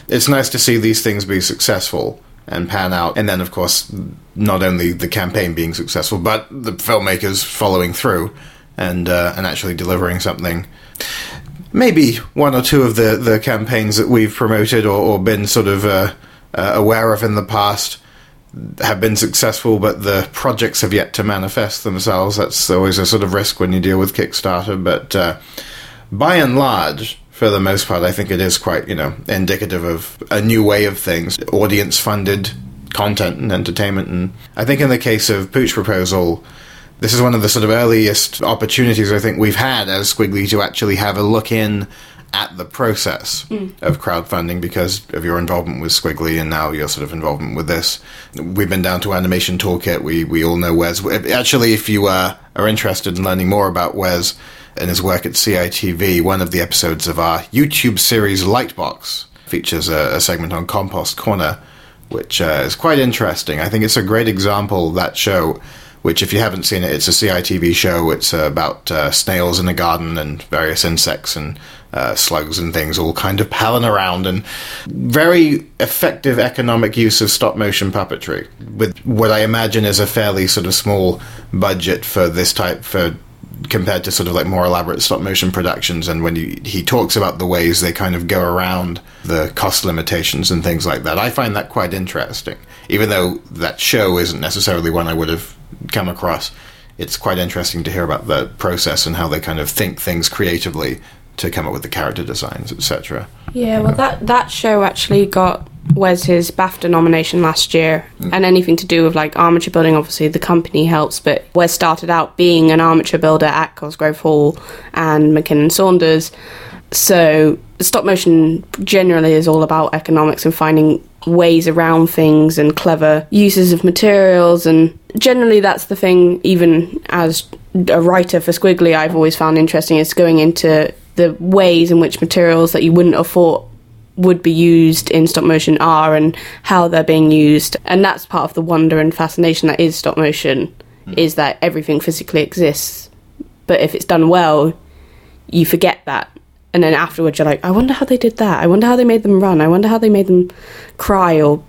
it's nice to see these things be successful and pan out, and then of course not only the campaign being successful, but the filmmakers following through and uh, and actually delivering something. Maybe one or two of the, the campaigns that we've promoted or, or been sort of uh, uh, aware of in the past have been successful, but the projects have yet to manifest themselves. That's always a sort of risk when you deal with Kickstarter. But uh, by and large, for the most part, I think it is quite you know indicative of a new way of things, audience funded content and entertainment. And I think in the case of Pooch Proposal. This is one of the sort of earliest opportunities I think we've had as Skwigly to actually have a look in at the process of crowdfunding because of your involvement with Skwigly and now your sort of involvement with this. We've been down to Animation Toolkit. We we all know Wes. Actually, if you uh, are interested in learning more about Wes and his work at CITV, one of the episodes of our YouTube series Lightbox features a, a segment on Compost Corner, which uh, is quite interesting. I think it's a great example that show which if you haven't seen it, it's a CITV show. It's uh, about uh, snails in a garden and various insects and uh, slugs and things all kind of palling around and very effective economic use of stop motion puppetry with what I imagine is a fairly sort of small budget for this type for compared to sort of like more elaborate stop motion productions. And when he, he talks about the ways they kind of go around the cost limitations and things like that i find that quite interesting. Even though that show isn't necessarily one i would have come across it's quite interesting to hear about the process and how they kind of think things creatively to come up with the character designs, etc. Yeah, well, that that show actually got Wes his BAFTA nomination last year, mm. and anything to do with like armature building, obviously the company helps. But Wes started out being an armature builder at Cosgrove Hall and Mackinnon Saunders, so stop motion generally is all about economics and finding ways around things and clever uses of materials and generally that's the thing even as a writer for skwigly i've always found interesting is going into the ways in which materials that you wouldn't have thought would be used in stop motion are and how they're being used. And that's part of the wonder and fascination that is stop motion hmm. is that everything physically exists. But if it's done well you forget that. And then afterwards you're like i wonder how they did that. I wonder how they made them run. I wonder how they made them cry or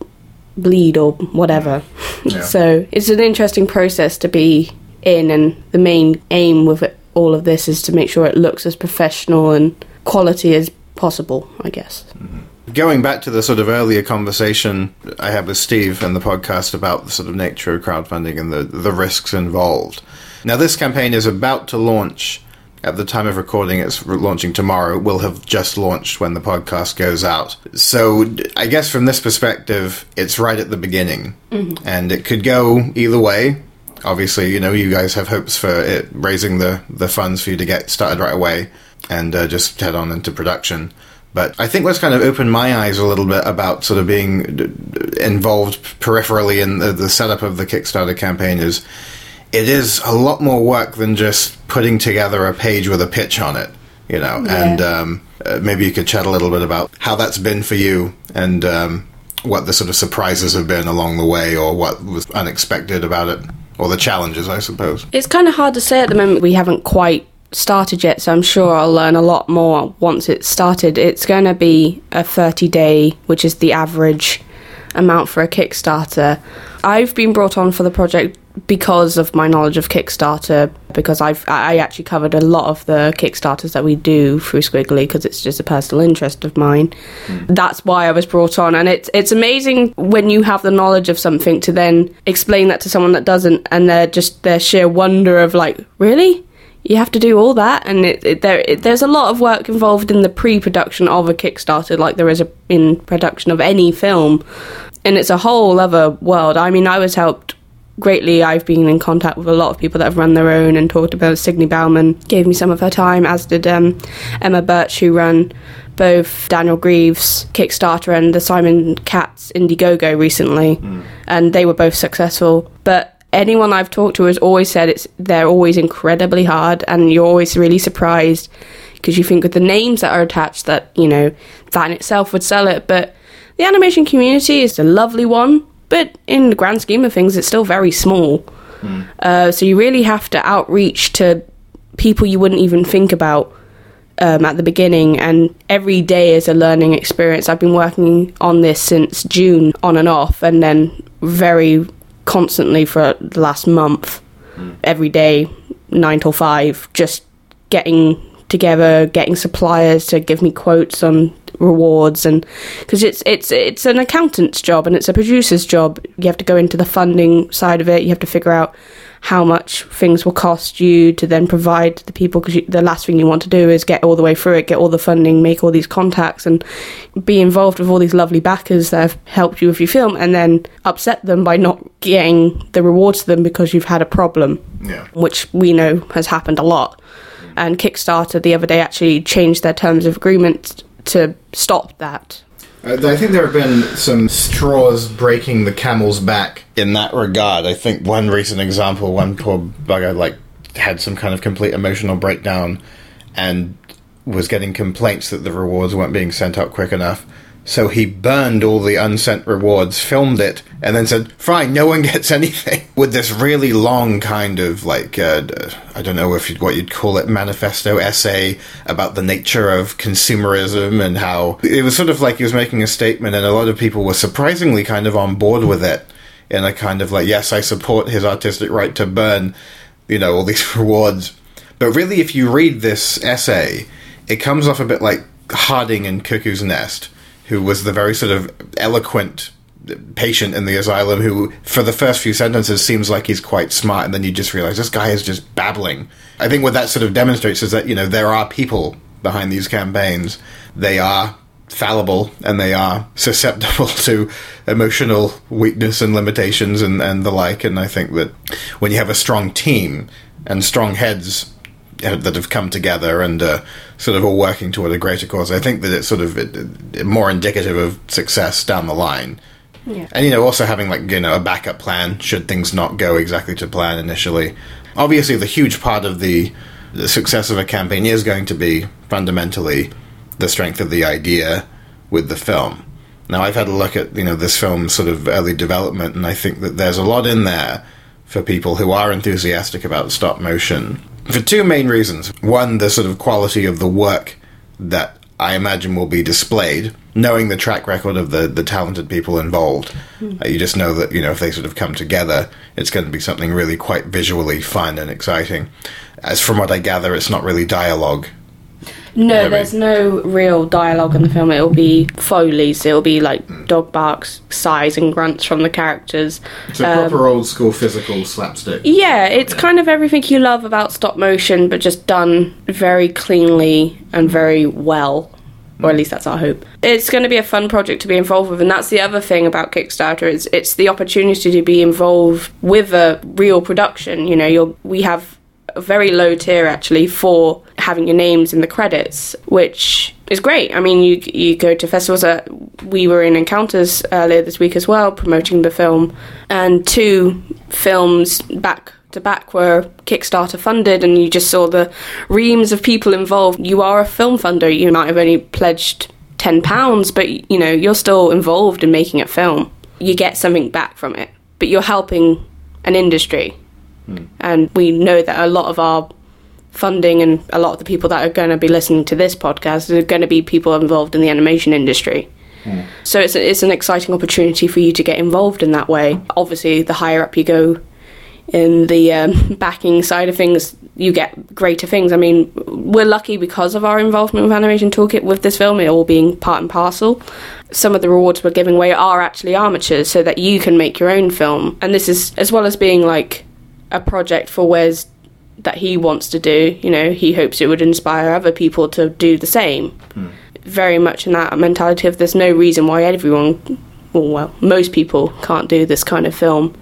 bleed or whatever. Yeah. so it's an interesting process to be in and the main aim with it, all of this is to make sure it looks as professional and quality as possible i guess mm-hmm. Going back to the sort of earlier conversation I had with Steve and the podcast about the sort of nature of crowdfunding and the, the risks involved. Now, this campaign is about to launch. At the time of recording, it's launching tomorrow. Will have just launched when the podcast goes out. So, I guess from this perspective, it's right at the beginning. Mm-hmm. And it could go either way. Obviously, you know, you guys have hopes for it raising the, the funds for you to get started right away and uh, just head on into production. But I think what's kind of opened my eyes a little bit about sort of being d- d- involved peripherally in the, the setup of the Kickstarter campaign is it is a lot more work than just putting together a page with a pitch on it, you know. Yeah. And um, uh, maybe you could chat a little bit about how that's been for you and um, what the sort of surprises have been along the way or what was unexpected about it or the challenges, I suppose. It's kind of hard to say at the moment. We haven't quite started yet, so I'm sure I'll learn a lot more once it's started. It's going to be a 30 day, which is the average amount for a Kickstarter. I've been brought on for the project because of my knowledge of Kickstarter because I've I actually covered a lot of the Kickstarters that we do through Skwigly because it's just a personal interest of mine. Hmm. That's why I was brought on and it's it's amazing when you have the knowledge of something to then explain that to someone that doesn't and they're just their sheer wonder of like really you have to do all that and it, it, there it, there's a lot of work involved in the pre-production of a Kickstarter like there is a, in production of any film and it's a whole other world. I mean, I was helped greatly. I've been in contact with a lot of people that have run their own and talked about. Signe Bauman gave me some of her time, as did um, Emma Birch, who ran both Daniel Greaves' Kickstarter and the Simon Katz Indiegogo recently, and they were both successful. But anyone I've talked to has always said it's they're always incredibly hard, and you're always really surprised because you think with the names that are attached that you know that in itself would sell it, but the animation community is a lovely one, but in the grand scheme of things, it's still very small. Uh, so you really have to outreach to people you wouldn't even think about um, at the beginning, and every day is a learning experience. I've been working on this since June, on and off, and then very constantly for the last month, every day, nine till five, just getting together, getting suppliers to give me quotes on rewards, and because it's it's it's an accountant's job and it's a producer's job. You have to go into the funding side of it. You have to figure out how much things will cost you to then provide to the people because the last thing you want to do is get all the way through it, get all the funding, make all these contacts, and be involved with all these lovely backers that have helped you with your film, and then upset them by not getting the rewards to them because you've had a problem Yeah. which we know has happened a lot. And Kickstarter the other day actually changed their terms of agreement to stop that. Uh, I think there have been some straws breaking the camel's back in that regard. I think one recent example, one poor bugger like had some kind of complete emotional breakdown and was getting complaints that the rewards weren't being sent out quick enough. So he burned all the unsent rewards, filmed it, and then said, "Fine, no one gets anything." With this really long kind of like uh, I don't know if you'd, what you'd call it manifesto essay about the nature of consumerism and how it was sort of like he was making a statement, and a lot of people were surprisingly kind of on board with it in a kind of like, "Yes, I support his artistic right to burn," you know, all these rewards. But really, if you read this essay, it comes off a bit like Harding in Cuckoo's Nest, who was the very sort of eloquent patient in the asylum who, for the first few sentences, seems like he's quite smart, and then you just realize this guy is just babbling. I think what that sort of demonstrates is that, you know, there are people behind these campaigns, they are fallible and they are susceptible to emotional weakness and limitations and, and the like. And I think that when you have a strong team and strong heads that have come together and uh, sort of all working toward a greater cause, I think that it's sort of it, it, more indicative of success down the line. Yeah. And you know, also having like you know a backup plan should things not go exactly to plan initially. Obviously, the huge part of the, the success of a campaign is going to be fundamentally the strength of the idea with the film. Now, I've had a look at you know this film's sort of early development, and I think that there's a lot in there for people who are enthusiastic about stop motion for two main reasons. One, the sort of quality of the work that I imagine will be displayed, knowing the track record of the, the talented people involved. Uh, you just know that, you know, if they sort of come together, it's going to be something really quite visually fun and exciting. As from what I gather, it's not really dialogue. No, there's no real dialogue in the film. It'll be foley's. It'll be like dog barks, sighs, and grunts from the characters. It's a proper um, old school physical slapstick. Yeah, it's kind of everything you love about stop motion, but just done very cleanly and very well. Or at mm. least that's our hope. It's going to be a fun project to be involved with, and that's the other thing about Kickstarter is it's the opportunity to be involved with a real production. You know, you're, we have very low tier actually for having your names in the credits, which is great. I mean, you you go to festivals. Uh, we were in Encounters earlier this week as well, promoting the film, and two films back to back were Kickstarter funded, and you just saw the reams of people involved. You are a film funder. You might have only pledged ten pounds, but you know you're still involved in making a film. You get something back from it, but you're helping an industry and we know that a lot of our funding and a lot of the people that are going to be listening to this podcast are going to be people involved in the animation industry. So it's, a, it's an exciting opportunity for you to get involved in that way. Obviously, the higher up you go in the um, backing side of things, you get greater things. I mean, we're lucky because of our involvement with Animation Toolkit with this film, it all being part and parcel. Some of the rewards we're giving away are actually armatures so that you can make your own film. And this is, as well as being like a project for Wes that he wants to do, you know, he hopes it would inspire other people to do the same. Hmm. Very much in that mentality of there's no reason why everyone, well, well, most people can't do this kind of film.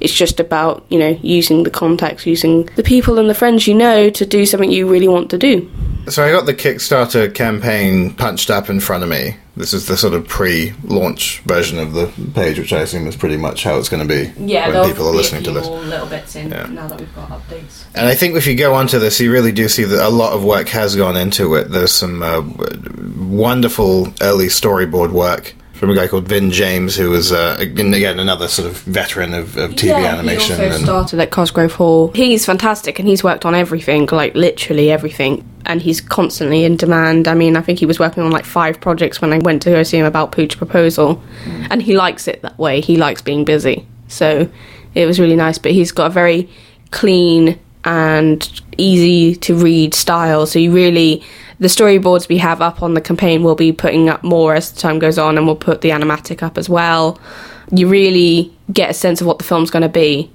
It's just about, you know, using the contacts, using the people and the friends you know to do something you really want to do. So I got the Kickstarter campaign punched up in front of me. This is the sort of pre-launch version of the page, which I assume is pretty much how it's going to be when people are listening to this. little bits in Yeah. now that we've got updates. And I think if you go onto this, you really do see that a lot of work has gone into it. There's some uh, wonderful early storyboard work from a guy called Vin James, who was uh, again another sort of veteran of, of TV animation. He also started at Cosgrove Hall. He's fantastic, and he's worked on everything, like literally everything. And he's constantly in demand. I mean, I think he was working on like five projects when I went to go see him about Pooch Proposal, mm. and he likes it that way. He likes being busy, so it was really nice. But he's got a very clean and easy to read style. So you really the storyboards we have up on the campaign will be putting up more as the time goes on and we'll put the animatic up as well. You really get a sense of what the film's going to be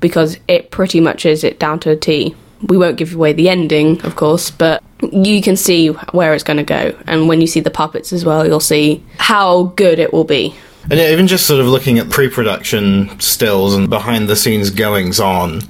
because it pretty much is it down to a T. We won't give away the ending, of course, but you can see where it's going to go. And when you see the puppets as well, you'll see how good it will be. And yeah, even just sort of looking at pre-production stills and behind the scenes goings on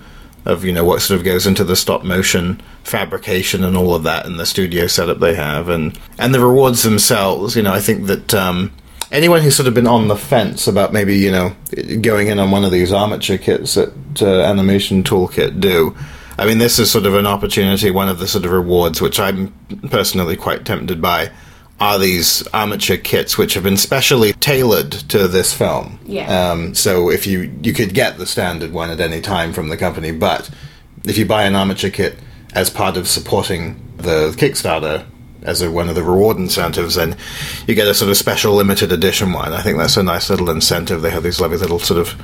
of you know what sort of goes into the stop motion fabrication and all of that and the studio setup they have and and the rewards themselves you know i think that um anyone who's sort of been on the fence about maybe you know going in on one of these armature kits that uh, animation toolkit do i mean this is sort of an opportunity one of the sort of rewards which i'm personally quite tempted by are these armature kits which have been specially tailored to this film. Yeah. Um, so if you you could get the standard one at any time from the company, but if you buy an armature kit as part of supporting the Kickstarter as a, one of the reward incentives, then you get a sort of special limited edition one. I think that's a nice little incentive. They have these lovely little sort of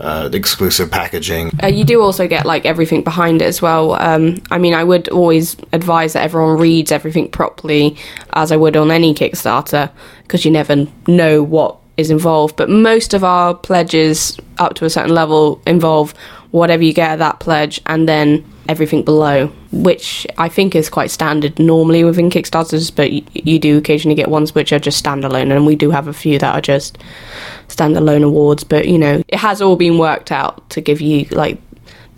uh, exclusive packaging. Uh, you do also get like everything behind it as well. Um, I mean, I would always advise that everyone reads everything properly, as I would on any Kickstarter, because you never know what is involved. But most of our pledges up to a certain level involve whatever you get at that pledge, and then everything below, which I think is quite standard normally within Kickstarters, but you, you do occasionally get ones which are just standalone, and we do have a few that are just standalone awards. But you know, it has all been worked out to give you like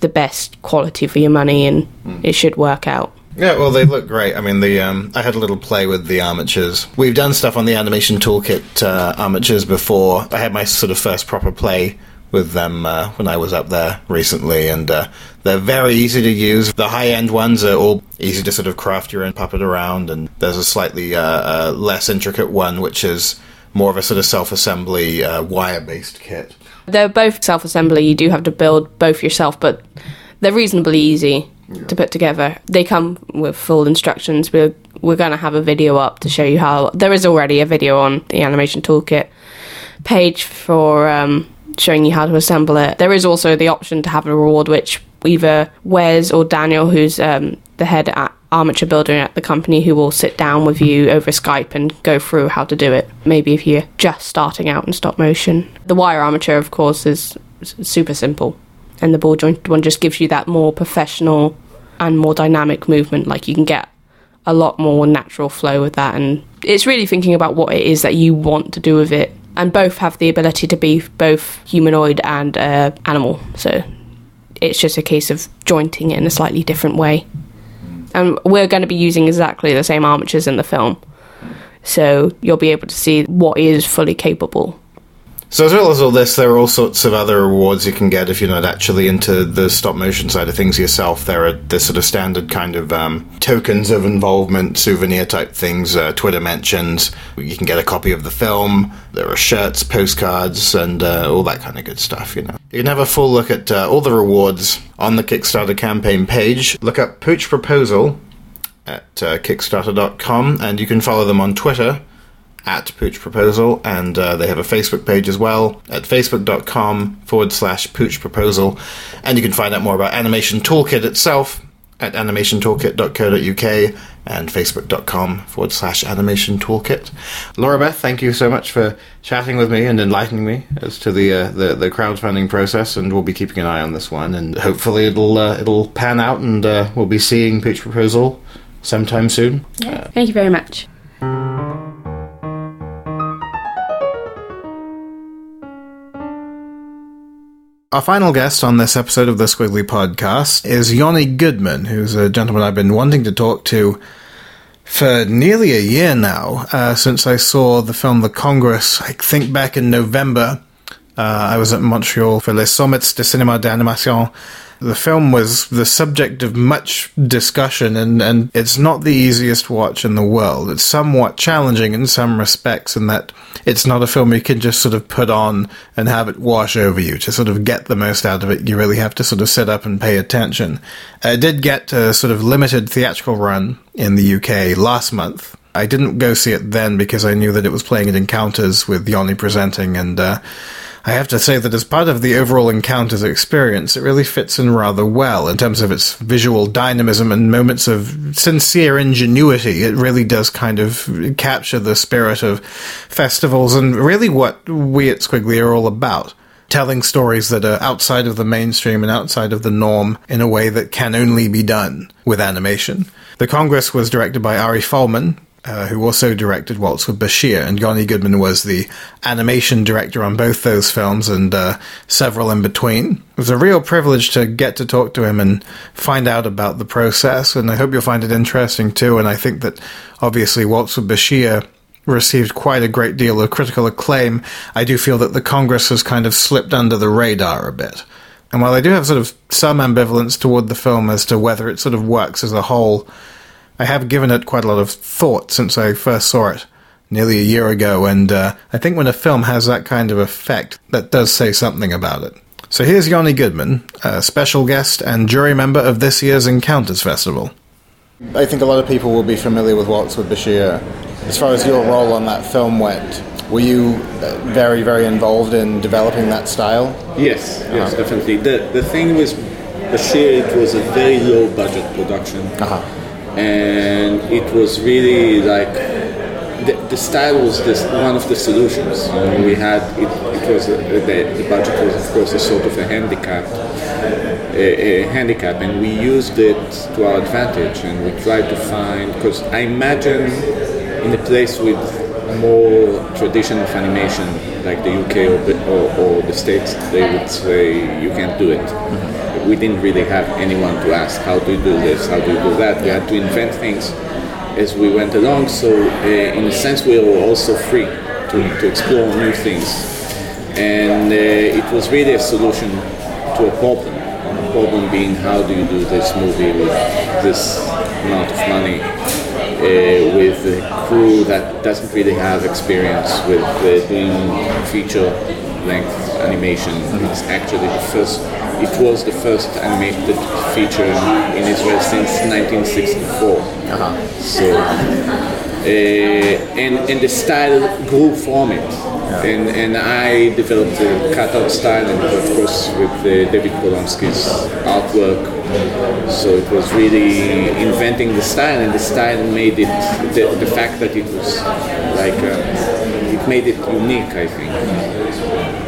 the best quality for your money, and it should work out. Yeah, well, they look great. I mean, the um, I had a little play with the armatures. We've done stuff on the animation toolkit uh, armatures before. I had my sort of first proper play with them uh, when I was up there recently, and uh, they're very easy to use. The high end ones are all easy to sort of craft your own puppet around, and there's a slightly uh, uh, less intricate one, which is more of a sort of self assembly uh, wire based kit. They're both self assembly. You do have to build both yourself, but they're reasonably easy to put together. They come with full instructions. We're we're going to have a video up to show you how. There is already a video on the animation toolkit page for um, showing you how to assemble it. There is also the option to have a reward, which either Wes or Daniel, who's um, the head a- armature builder at the company, who will sit down with you over Skype and go through how to do it. Maybe if you're just starting out in stop motion. The wire armature, of course, is super simple, and the ball joint one just gives you that more professional and more dynamic movement. Like you can get a lot more natural flow with that, and it's really thinking about what it is that you want to do with it. And both have the ability to be both humanoid and uh, animal, so it's just a case of jointing it in a slightly different way. And we're going to be using exactly the same armatures in the film, so you'll be able to see what is fully capable. So as well as all this, there are all sorts of other rewards you can get if you're not actually into the stop motion side of things yourself. There are the sort of standard kind of um, tokens of involvement, souvenir type things, uh, Twitter mentions. You can get a copy of the film. There are shirts, postcards, and uh, all that kind of good stuff. You know, you can have a full look at uh, all the rewards on the Kickstarter campaign page. Look up Pooch Proposal at uh, Kickstarter.com, and you can follow them on Twitter at Pooch Proposal, and uh, they have a Facebook page as well at facebook.com forward slash Pooch Proposal. And you can find out more about Animation Toolkit itself at animationtoolkit.co.uk and facebook.com forward slash animation toolkit. Laura Beth, thank you so much for chatting with me and enlightening me as to the uh, the, the crowdfunding process, and we'll be keeping an eye on this one, and hopefully it'll uh, it'll pan out, and uh, we'll be seeing Pooch Proposal sometime soon. Yeah. Thank you very much. Our final guest on this episode of the Skwigly Podcast is Yoni Goodman, who's a gentleman I've been wanting to talk to for nearly a year now, uh, since I saw the film The Congress, I think back in November. Uh, I was at Montreal for Les Sommets de Cinéma d'Animation. The film was the subject of much discussion, and, and it's not the easiest watch in the world. It's somewhat challenging in some respects, in that it's not a film you can just sort of put on and have it wash over you. To sort of get the most out of it, you really have to sort of sit up and pay attention. It did get a sort of limited theatrical run in the UK last month. I didn't go see it then because I knew that it was playing at Encounters with Yoni presenting, and uh, I have to say that as part of the overall Encounters experience, it really fits in rather well in terms of its visual dynamism and moments of sincere ingenuity. It really does kind of capture the spirit of festivals and really what we at Skwigly are all about. Telling stories that are outside of the mainstream and outside of the norm in a way that can only be done with animation. The Congress was directed by Ari Folman, uh, who also directed Waltz with Bashir, and Yoni Goodman was the animation director on both those films and uh, several in between. It was a real privilege to get to talk to him and find out about the process, and I hope you'll find it interesting too. And I think that obviously Waltz with Bashir received quite a great deal of critical acclaim. I do feel that the Congress has kind of slipped under the radar a bit. And while I do have sort of some ambivalence toward the film as to whether it sort of works as a whole, I have given it quite a lot of thought since I first saw it nearly a year ago, and uh, I think when a film has that kind of effect, that does say something about it. So here's Yoni Goodman, a special guest and jury member of this year's Encounters Festival. I think a lot of people will be familiar with Waltz with Bashir. As far as your role on that film went, were you uh, very, very involved in developing that style? Yes, yes, definitely. The the thing with Bashir, it was a very low budget production, Uh-huh. And it was really like the, the style was this one of the solutions. We had it, it was a, the, the budget was of course a sort of a handicap, a, a handicap, and we used it to our advantage. And we tried to find because I imagine in a place with more tradition of animation, like the UK or the, or, or the States, they would say you can't do it. We didn't really have anyone to ask how do you do this, how do you do that. We had to invent things as we went along. So uh, in a sense, we were also free to, to explore new things, and uh, it was really a solution to a problem. The problem being how do you do this movie with this amount of money uh, with a crew that doesn't really have experience with uh, doing feature length animation. It's actually the first. It was the first animated feature in Israel since 1964. So, uh, and and the style grew from it. And, and I developed the cutout style, and of course with uh, David Polonsky's artwork. So it was really inventing the style, and the style made it the, the fact that it was like uh, it made it unique. I think.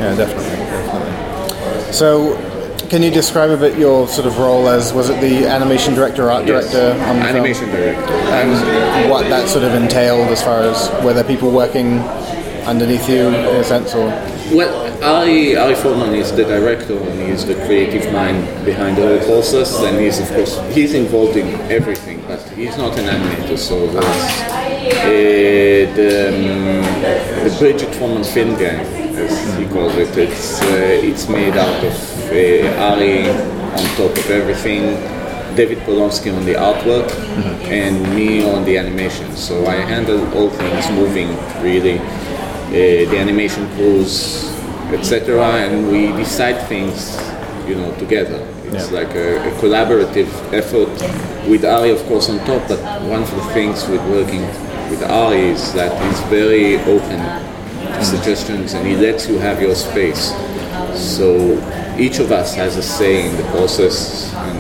Yeah, definitely, definitely. So, can you describe a bit your sort of role as was it the animation director, art Yes. director on the animation film? director. and what that sort of entailed as far as were there people working underneath you in a sense, or Well, Ari, Ari Folman is the director and he's the creative mind behind all the whole process and he's of course, he's involved in everything but he's not an animator so there's uh, the, um, the Bridgit Folman film gang as he calls it, it's, uh, it's made out of uh, Ari on top of everything David Polonsky on the artwork and me on the animation. So I handle all things moving really, uh, the animation crews, etc. And we decide things, you know, together. It's Yeah. like a, a collaborative effort with Ari, of course, on top. But one of the things with working with Ari is that he's very open to mm. suggestions and he lets you have your space. So each of us has a say in the process, and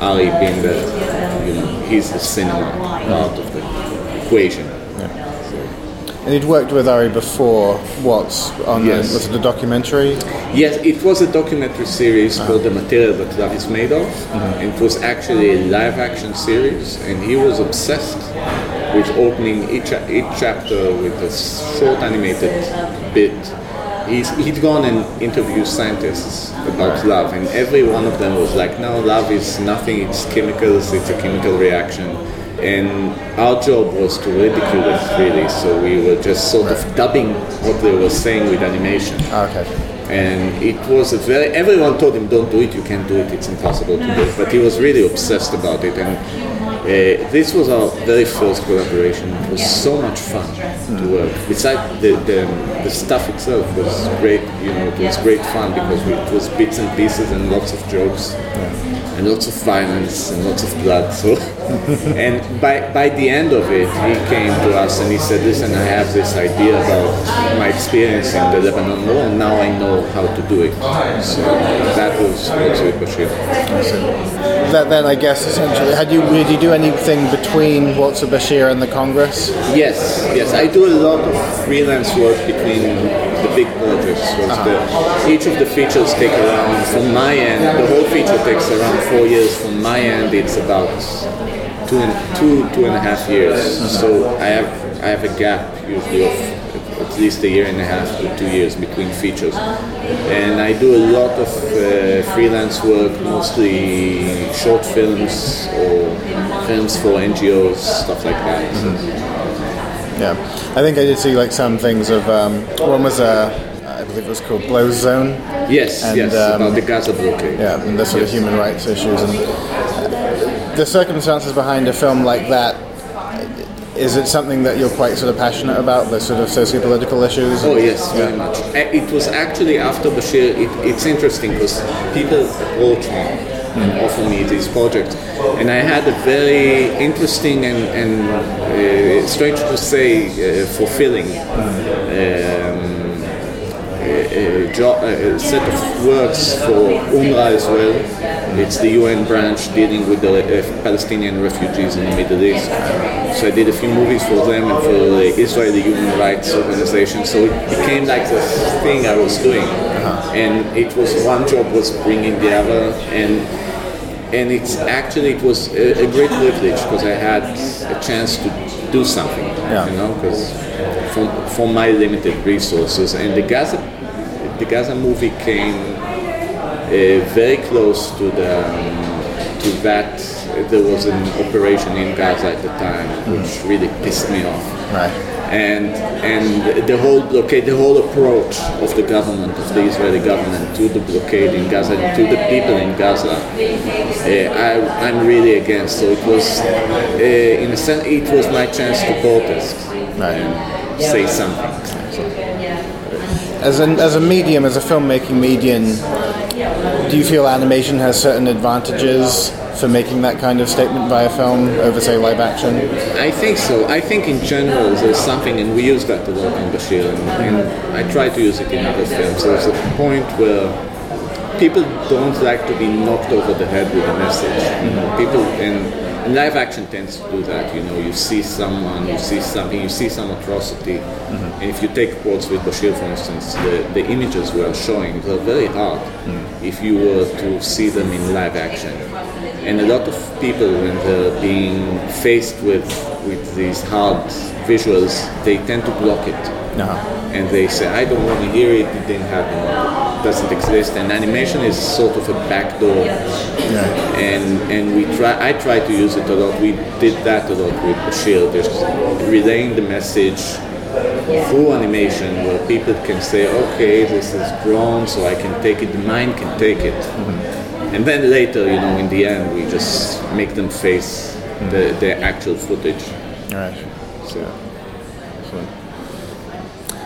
Ari being the, you know, he's the cinema part of the equation. And you'd worked with Ari before. What's on Yes. the, was it a documentary? Yes, it was a documentary series called uh-huh. The Material That Love Is Made Of. And it was actually a live action series, and he was obsessed with opening each, each chapter with a short animated bit. He's, he'd gone and interviewed scientists about love, and every one of them was like, no, love is nothing, it's chemicals, it's a chemical reaction. And our job was to ridicule it, really, so we were just sort of dubbing what they were saying with animation. Ah, okay. and it was a very everyone told him don't do it you can't do it it's impossible to do it. But he was really obsessed about it. And uh, this was our very first collaboration. It was so much fun to work. Besides the, the, the stuff itself was great you know it was great fun because it was bits and pieces and lots of jokes and lots of violence and lots of blood so. And by, by the end of it he came to us and he said listen i have this idea about my experience in the lebanon war and now i know how to do it. So that was with bashir That then, I guess, essentially, had you did you do anything between Waltz with Bashir and the Congress? yes yes. I do a lot of freelance work between the big projects was uh-huh. the, each of the features take around from my end the whole feature takes around four years. From my end it's about two and two two and a half years. Uh-huh. So i have i have a gap usually of at least a year and a half to two years between features. And i do a lot of uh, freelance work mostly short films or films for ngos stuff like that mm-hmm. Yeah, I think I did see like some things of um, one was uh, I believe it was called Closed Zone. yes And, yes um, about the gaza blockade Yeah, and the sort of human rights issues and uh, the circumstances behind a film like that. Is it something that you're quite sort of passionate about, the sort of socio-political issues? Oh yes, very much. It was actually after Bashir. It, it's interesting because people approach me and offer me these projects, and I had a very interesting and, and uh, strange to say uh, fulfilling um, a, a, jo- a set of works for UNRWA as well. It's the UN branch dealing with the uh, Palestinian refugees in the Middle East. So I did a few movies for them and for the Israeli Human Rights Organization. So it became like the thing I was doing. and it was one job was bringing the other, and and it's actually it was a, a great privilege because I had a chance to do something, Yeah. you know, because from from my limited resources, and the Gaza the Gaza movie came uh, very close to the um, to that. There was an operation in Gaza at the time, which really pissed me off Right. And and the whole blockade, the whole approach of the government, of the Israeli government to the blockade in Gaza, to the people in Gaza, uh, I, I'm really against. So it was, uh, in a sense, it was my chance to protest and say something. So, As an as a medium, as a filmmaking medium, do you feel animation has certain advantages for making that kind of statement via film over, say, live action? I think so. I think in general there's something, and we use that a lot in Bashir, and, and I try to use it in other films. There's a point where people don't like to be knocked over the head with a message. Know, people and, and live action tends to do that. You know, you see someone, you see something, you see some atrocity, mm-hmm. and if you take Waltz with Bashir, for instance, the, the images we are showing they're very hard mm-hmm. if you were to see them in live action. And a lot of people, when they're being faced with with these hard visuals, they tend to block it No. and they say, I don't want to hear it, it didn't happen, it doesn't exist. And animation is sort of a backdoor. Yeah. And and we try I try to use it a lot. We did that a lot with Bashir, just relaying the message through animation where people can say, okay, this is drawn, so I can take it, the mind can take it. Mm-hmm. And then later, you know, in the end, we just make them face the, the actual footage. All right. So.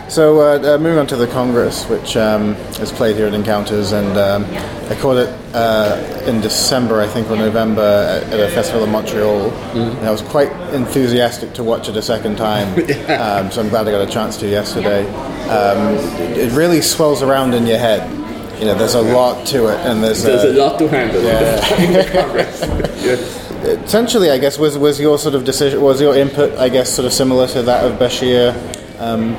So, uh, uh, moving on to the Congress, which um, is played here at Encounters, and um, I caught it uh, in December, I think, or November, at, at a festival in Montreal. And I was quite enthusiastic to watch it a second time, um, so I'm glad I got a chance to yesterday. Um, it really swells around in your head. You know, there's a lot to it, and there's, There's a uh, lot to handle. Yeah. essentially, I guess, was was your sort of decision, was your input, I guess, sort of similar to that of Bashir, um,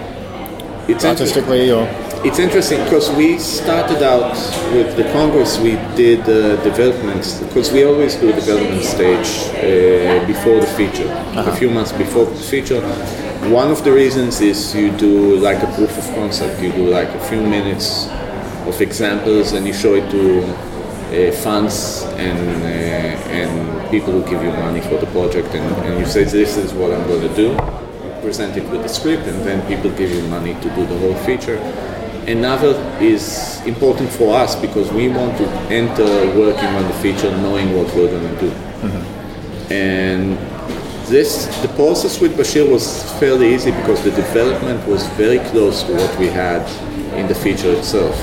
It's artistically, or It's interesting because we started out with the Congress. We did uh, developments because we always do development stage uh, before the feature, a few months before the feature. One of the reasons is you do like a proof of concept. You do like a few minutes of examples and you show it to uh, funds and uh, and people who give you money for the project, and, and you say this is what I'm going to do present it with the script and then people give you money to do the whole feature. Another is important for us because we want to enter working on the feature knowing what we're going to do. And this, the process with Bashir was fairly easy because the development was very close to what we had in the feature itself.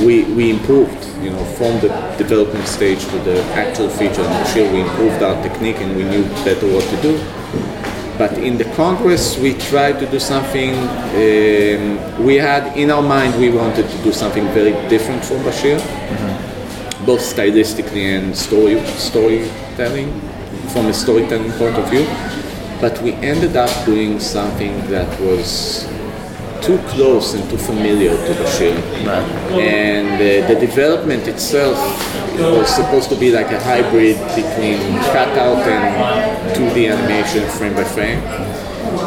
We, we improved, you know, from the development stage to the actual feature in Bashir, we improved our technique and we knew better what to do. But in the Congress, we tried to do something. Um, we had in our mind we wanted to do something very different from Bashir, both stylistically and story storytelling, from a storytelling point of view. But we ended up doing something that was too close and too familiar to the Bashir. And uh, the development itself was supposed to be like a hybrid between cutout and 2D animation frame by frame.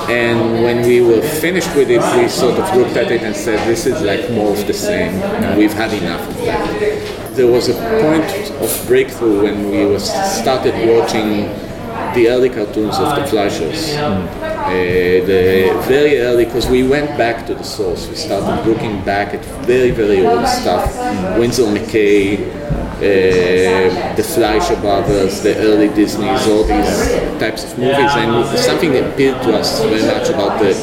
And when we were finished with it, we sort of looked at it and said, this is like more of the same, and we've had enough of that. There was a point of breakthrough when we was started watching the early cartoons of the Fleischers. Uh, the very early, because we went back to the source. We started looking back at very, very old stuff. Winsor McCay, uh, the Fleischer brothers, the early Disneys, all these types of movies. And something that appealed to us very much about the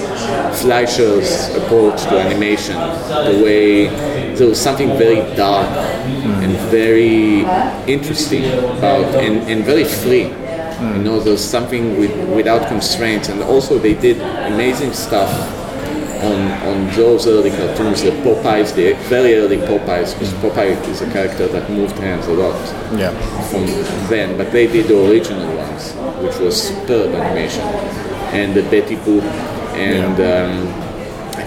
Fleischer's approach to animation, the way there was something very dark and very interesting about, and, and very free. You know, there's something with, without constraints, and also they did amazing stuff on on those early cartoons, the Popeyes, the very early Popeyes, because Popeye is a character that moved hands a lot yeah. from then, but they did the original ones, which was superb animation, and the Betty Boop, and um,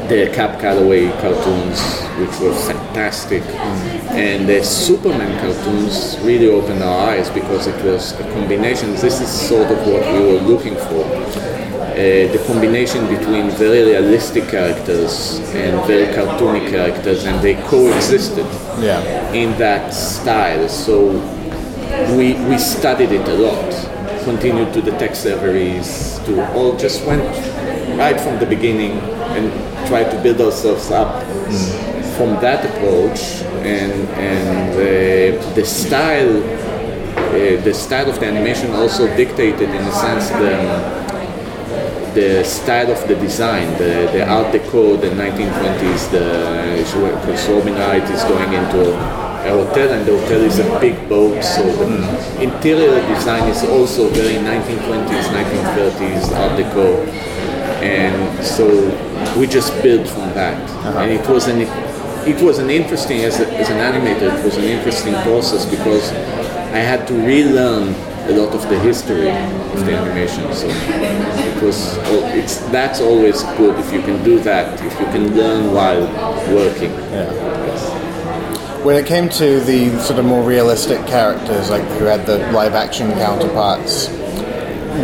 the Cab Calloway cartoons, which were fantastic, and the Superman cartoons really opened our eyes because it was a combination. This is sort of what we were looking for. Uh, the combination between very realistic characters and very cartoony characters, and they coexisted Yeah. in that style. So we we studied it a lot. Continued to the text series, to all just went right from the beginning and try to build ourselves up from that approach and and uh, the style uh, the style of the animation also dictated in a sense the the style of the design, the, the Art Deco, the 1920s, the because Robin Wright is going into a hotel and the hotel is a big boat, so the interior design is also very 1920s, 1930s Art Deco, and so we just built from that, uh-huh. and it was an it was an interesting as, a, as an animator, it was an interesting process because I had to relearn a lot of the history of the mm-hmm. animation. So it was oh, it's that's always good. If you can do that, if you can learn while working. When it came to the sort of more realistic characters, like who had the live action counterparts,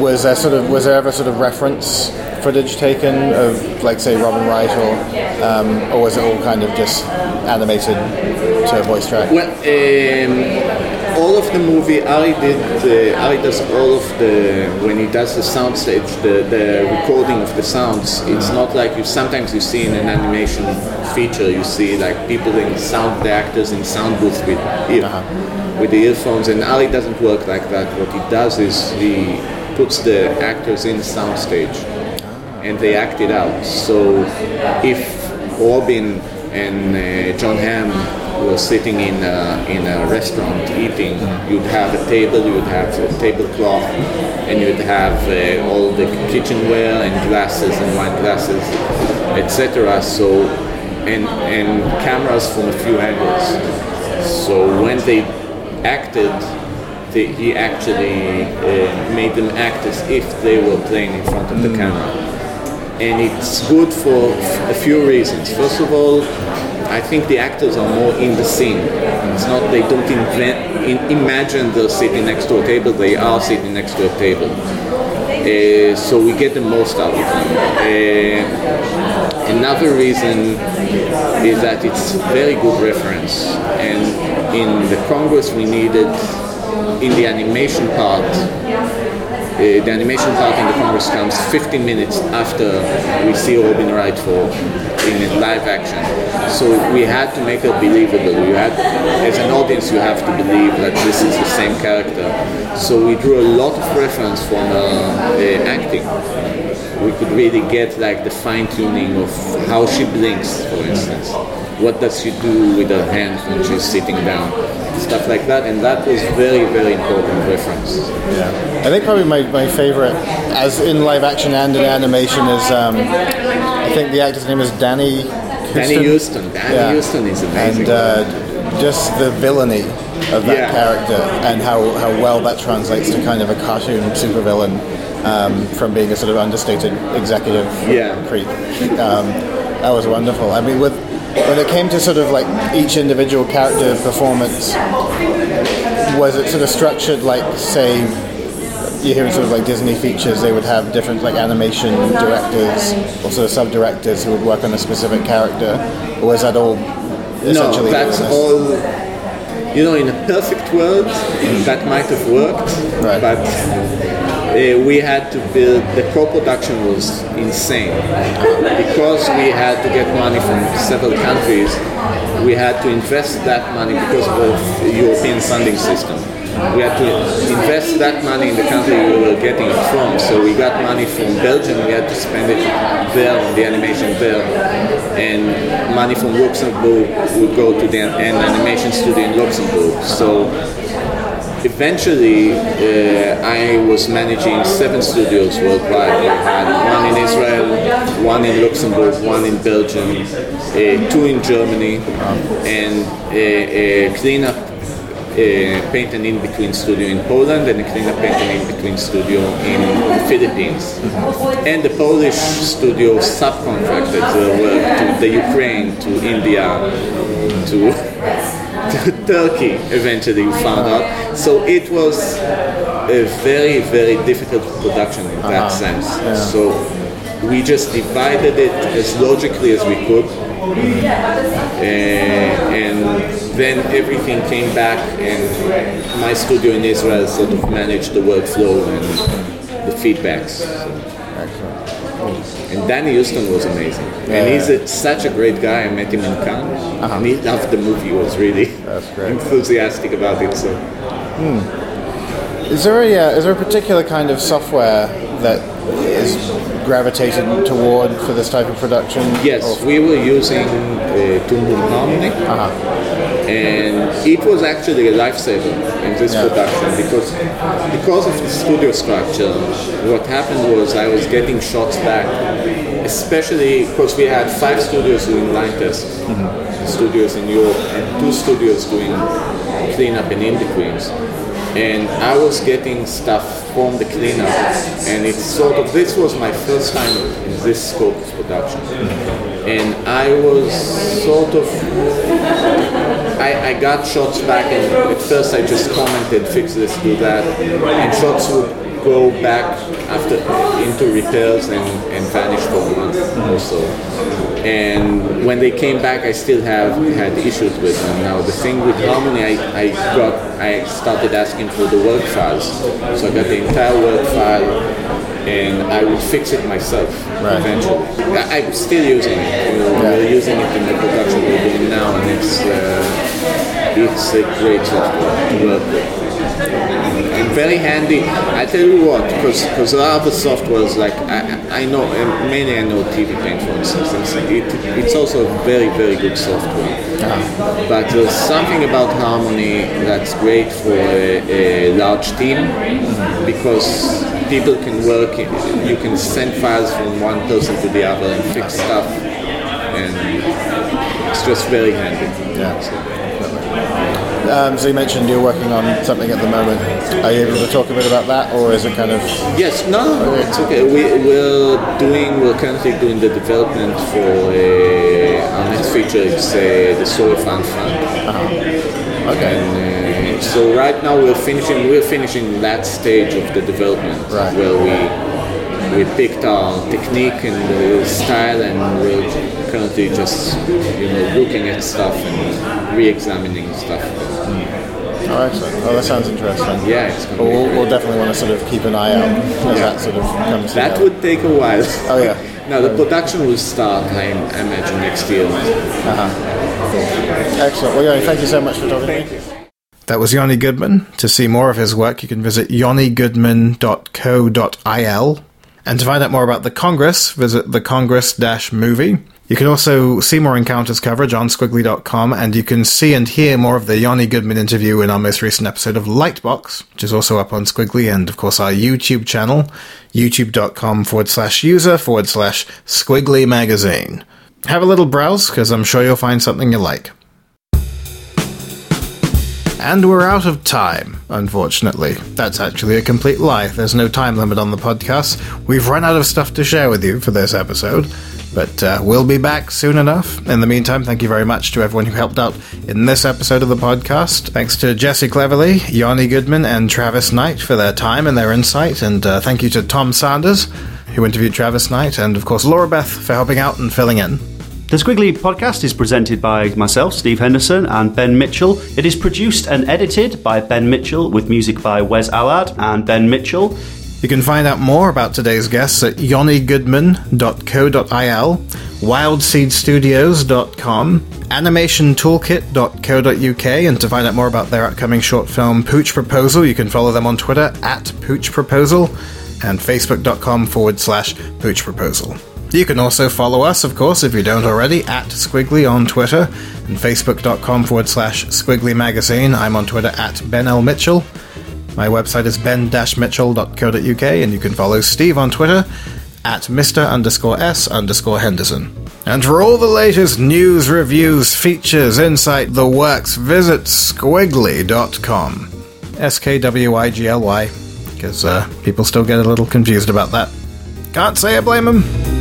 was there sort of was there ever sort of reference footage taken of like say Robin Wright or um, or was it all kind of just animated to a voice track? Well, um, all of the movie, Ari did. Uh, Ari does all of the when he does the sound stage, the, the recording of the sounds. It's not like you sometimes you see in an animation feature, you see like people in sound, the actors in sound booth with ear, with the earphones, and Ari doesn't work like that. What he does is he puts the actors in sound stage and they act it out. So if Robin and uh, Jon Hamm were sitting in a, in a restaurant eating, you'd have a table, you'd have a tablecloth, and you'd have uh, all the kitchenware and glasses and wine glasses, etc. So and and cameras from a few angles. So when they acted, they, he actually uh, made them act as if they were playing in front of the camera and it's good for a few reasons. First of all, I think the actors are more in the scene. It's not they don't invent, in, imagine they're sitting next to a table. They are sitting next to a table. Uh, so we get the most out of them. Uh, another reason is that it's very good reference, and in the Congress we needed in the animation part uh, the animation part in the Congress comes 15 minutes after we see Robin Wright for in live action. So we had to make it believable. You had, as an audience, you have to believe that this is the same character. So we drew a lot of reference from uh, uh, acting. We could really get like the fine tuning of how she blinks, for instance. What does she do with her hands when she's sitting down? Stuff like that, and that was very, very important reference. Yeah. I think probably my, my favorite, as in live action and in animation, is um, I think the actor's name is Danny. Huston. Danny Huston. Danny Yeah. Huston is amazing. And uh, just the villainy of that Yeah. character and how, how well that translates to kind of a cartoon supervillain um, from being a sort of understated executive Yeah. creep. Um, that was wonderful. I mean, with when it came to sort of like each individual character performance, was it sort of structured like, say, you hear in sort of like Disney features, they would have different like animation directors or sort of sub directors who would work on a specific character, or was that all no, that's all. You know, in a perfect world, that might have worked, Right. but uh, we had to build. The co-production was insane because we had to get money from several countries. We had to invest that money because of the European funding system. We had to invest that money in the country we were getting it from. So we got money from Belgium. We had to spend it there on the animation there, and money from Luxembourg would go to the an animation studio in Luxembourg. So eventually uh, I was managing seven studios worldwide. We had one in Israel, one in Luxembourg, one in Belgium, uh, two in Germany, and a, uh, cleanup. a paint and in between studio in Poland and a cleanup paint and in between studio in the Philippines. And the Polish studio subcontracted work to the Ukraine, to India, to Turkey eventually we found out. So it was a very, very difficult production in that sense. So we just divided it as logically as we could. Uh, and then everything came back, and my studio in Israel sort of managed the workflow and the feedbacks. And Danny Huston was amazing, and he's a, such a great guy. I met him in Cannes, and he loved the movie. He was really enthusiastic about it. So Is there a uh, is there a particular kind of software that is gravitated toward for this type of production? yes, we were using uh, Toon Boom Harmony. And it was actually a lifesaver in this Yeah. production because because of the studio structure what happened was i was getting shots back especially because we had five studios doing line tests mm-hmm. studios in europe and two studios doing cleanup in betweens and i was getting stuff from the cleanup and it's sort of this was my first time in this scope of production. Mm-hmm. And i was sort of I, I got shots back and at first I just commented, fix this, do that, and shots would go back after into repairs and, and vanish for a month or so. And when they came back, I still have had issues with them. Now the thing with Harmony, I, I got I started asking for the work files, so I got the entire work file, and I would fix it myself Right. eventually. I, I'm still using it. We're, we're using it in the production we're doing now, and it's uh, it's a great software to work with. And very handy. I tell you what, because a lot of the softwares, like I, I know, mainly I know TV Paint for instance, it's, it, it's also a very, very good software. But there's something about Harmony that's great for a, a large team because people can work, you can send files from one person to the other and fix stuff, and it's just very handy. Um, so you mentioned you're working on something at the moment. Are you able to talk a bit about that, or is it kind of Yes, no, it's okay. We, we're doing, we're currently doing the development for uh, our next feature. It's uh, the Solar Fan Fund. okay? And uh, so right now we're finishing, we're finishing that stage of the development Right. where we we picked our technique and the style, and we're currently just you know looking at stuff and re-examining stuff. Oh, excellent. Oh, that sounds interesting. Yeah, it's Well, we'll, definitely want to sort of keep an eye out as that sort of comes That together. would take a while. Oh, yeah. now the production will start, I imagine, next year. Uh huh. Excellent. Well, Yoni, thank you so much for talking to me. That was Yoni Goodman. To see more of his work, you can visit yonigoodman.co.il. And to find out more about the Congress, visit the Congress-movie. You can also see more Encounters coverage on skwigly.com, and you can see and hear more of the Yoni Goodman interview in our most recent episode of Lightbox, which is also up on Skwigly, and of course our YouTube channel, youtube.com forward slash user forward slash skwigly magazine. Have a little browse, because I'm sure you'll find something you like. And we're out of time, unfortunately. That's actually a complete lie. There's no time limit on the podcast. We've run out of stuff to share with you for this episode, but uh, we'll be back soon enough. In the meantime, thank you very much to everyone who helped out in this episode of the podcast. Thanks to Jesse Cleverly, Yoni Goodman, and Travis Knight for their time and their insight, and uh, thank you to Tom Sanders, who interviewed Travis Knight, and of course Laura Beth for helping out and filling in. The Skwigly podcast is presented by myself, Steve Henderson, and Ben Mitchell. It is produced and edited by Ben Mitchell with music by Wes Allard and Ben Mitchell. You can find out more about today's guests at yonigoodman.co.il, wildseedstudios.com, animationtoolkit.co.uk, and to find out more about their upcoming short film Pooch Proposal, you can follow them on Twitter at Pooch Proposal and facebook.com forward slash Pooch Proposal. You can also follow us, of course, if you don't already, at Skwigly on Twitter and facebook.com forward slash Skwigly Magazine. I'm on Twitter at Ben L. Mitchell. My website is ben-mitchell.co.uk, and you can follow Steve on Twitter at Mr. underscore S underscore Henderson. And for all the latest news, reviews, features, insight, the works, visit skwigly.com. S K W I G L Y. Because uh, people still get a little confused about that. Can't say I blame them.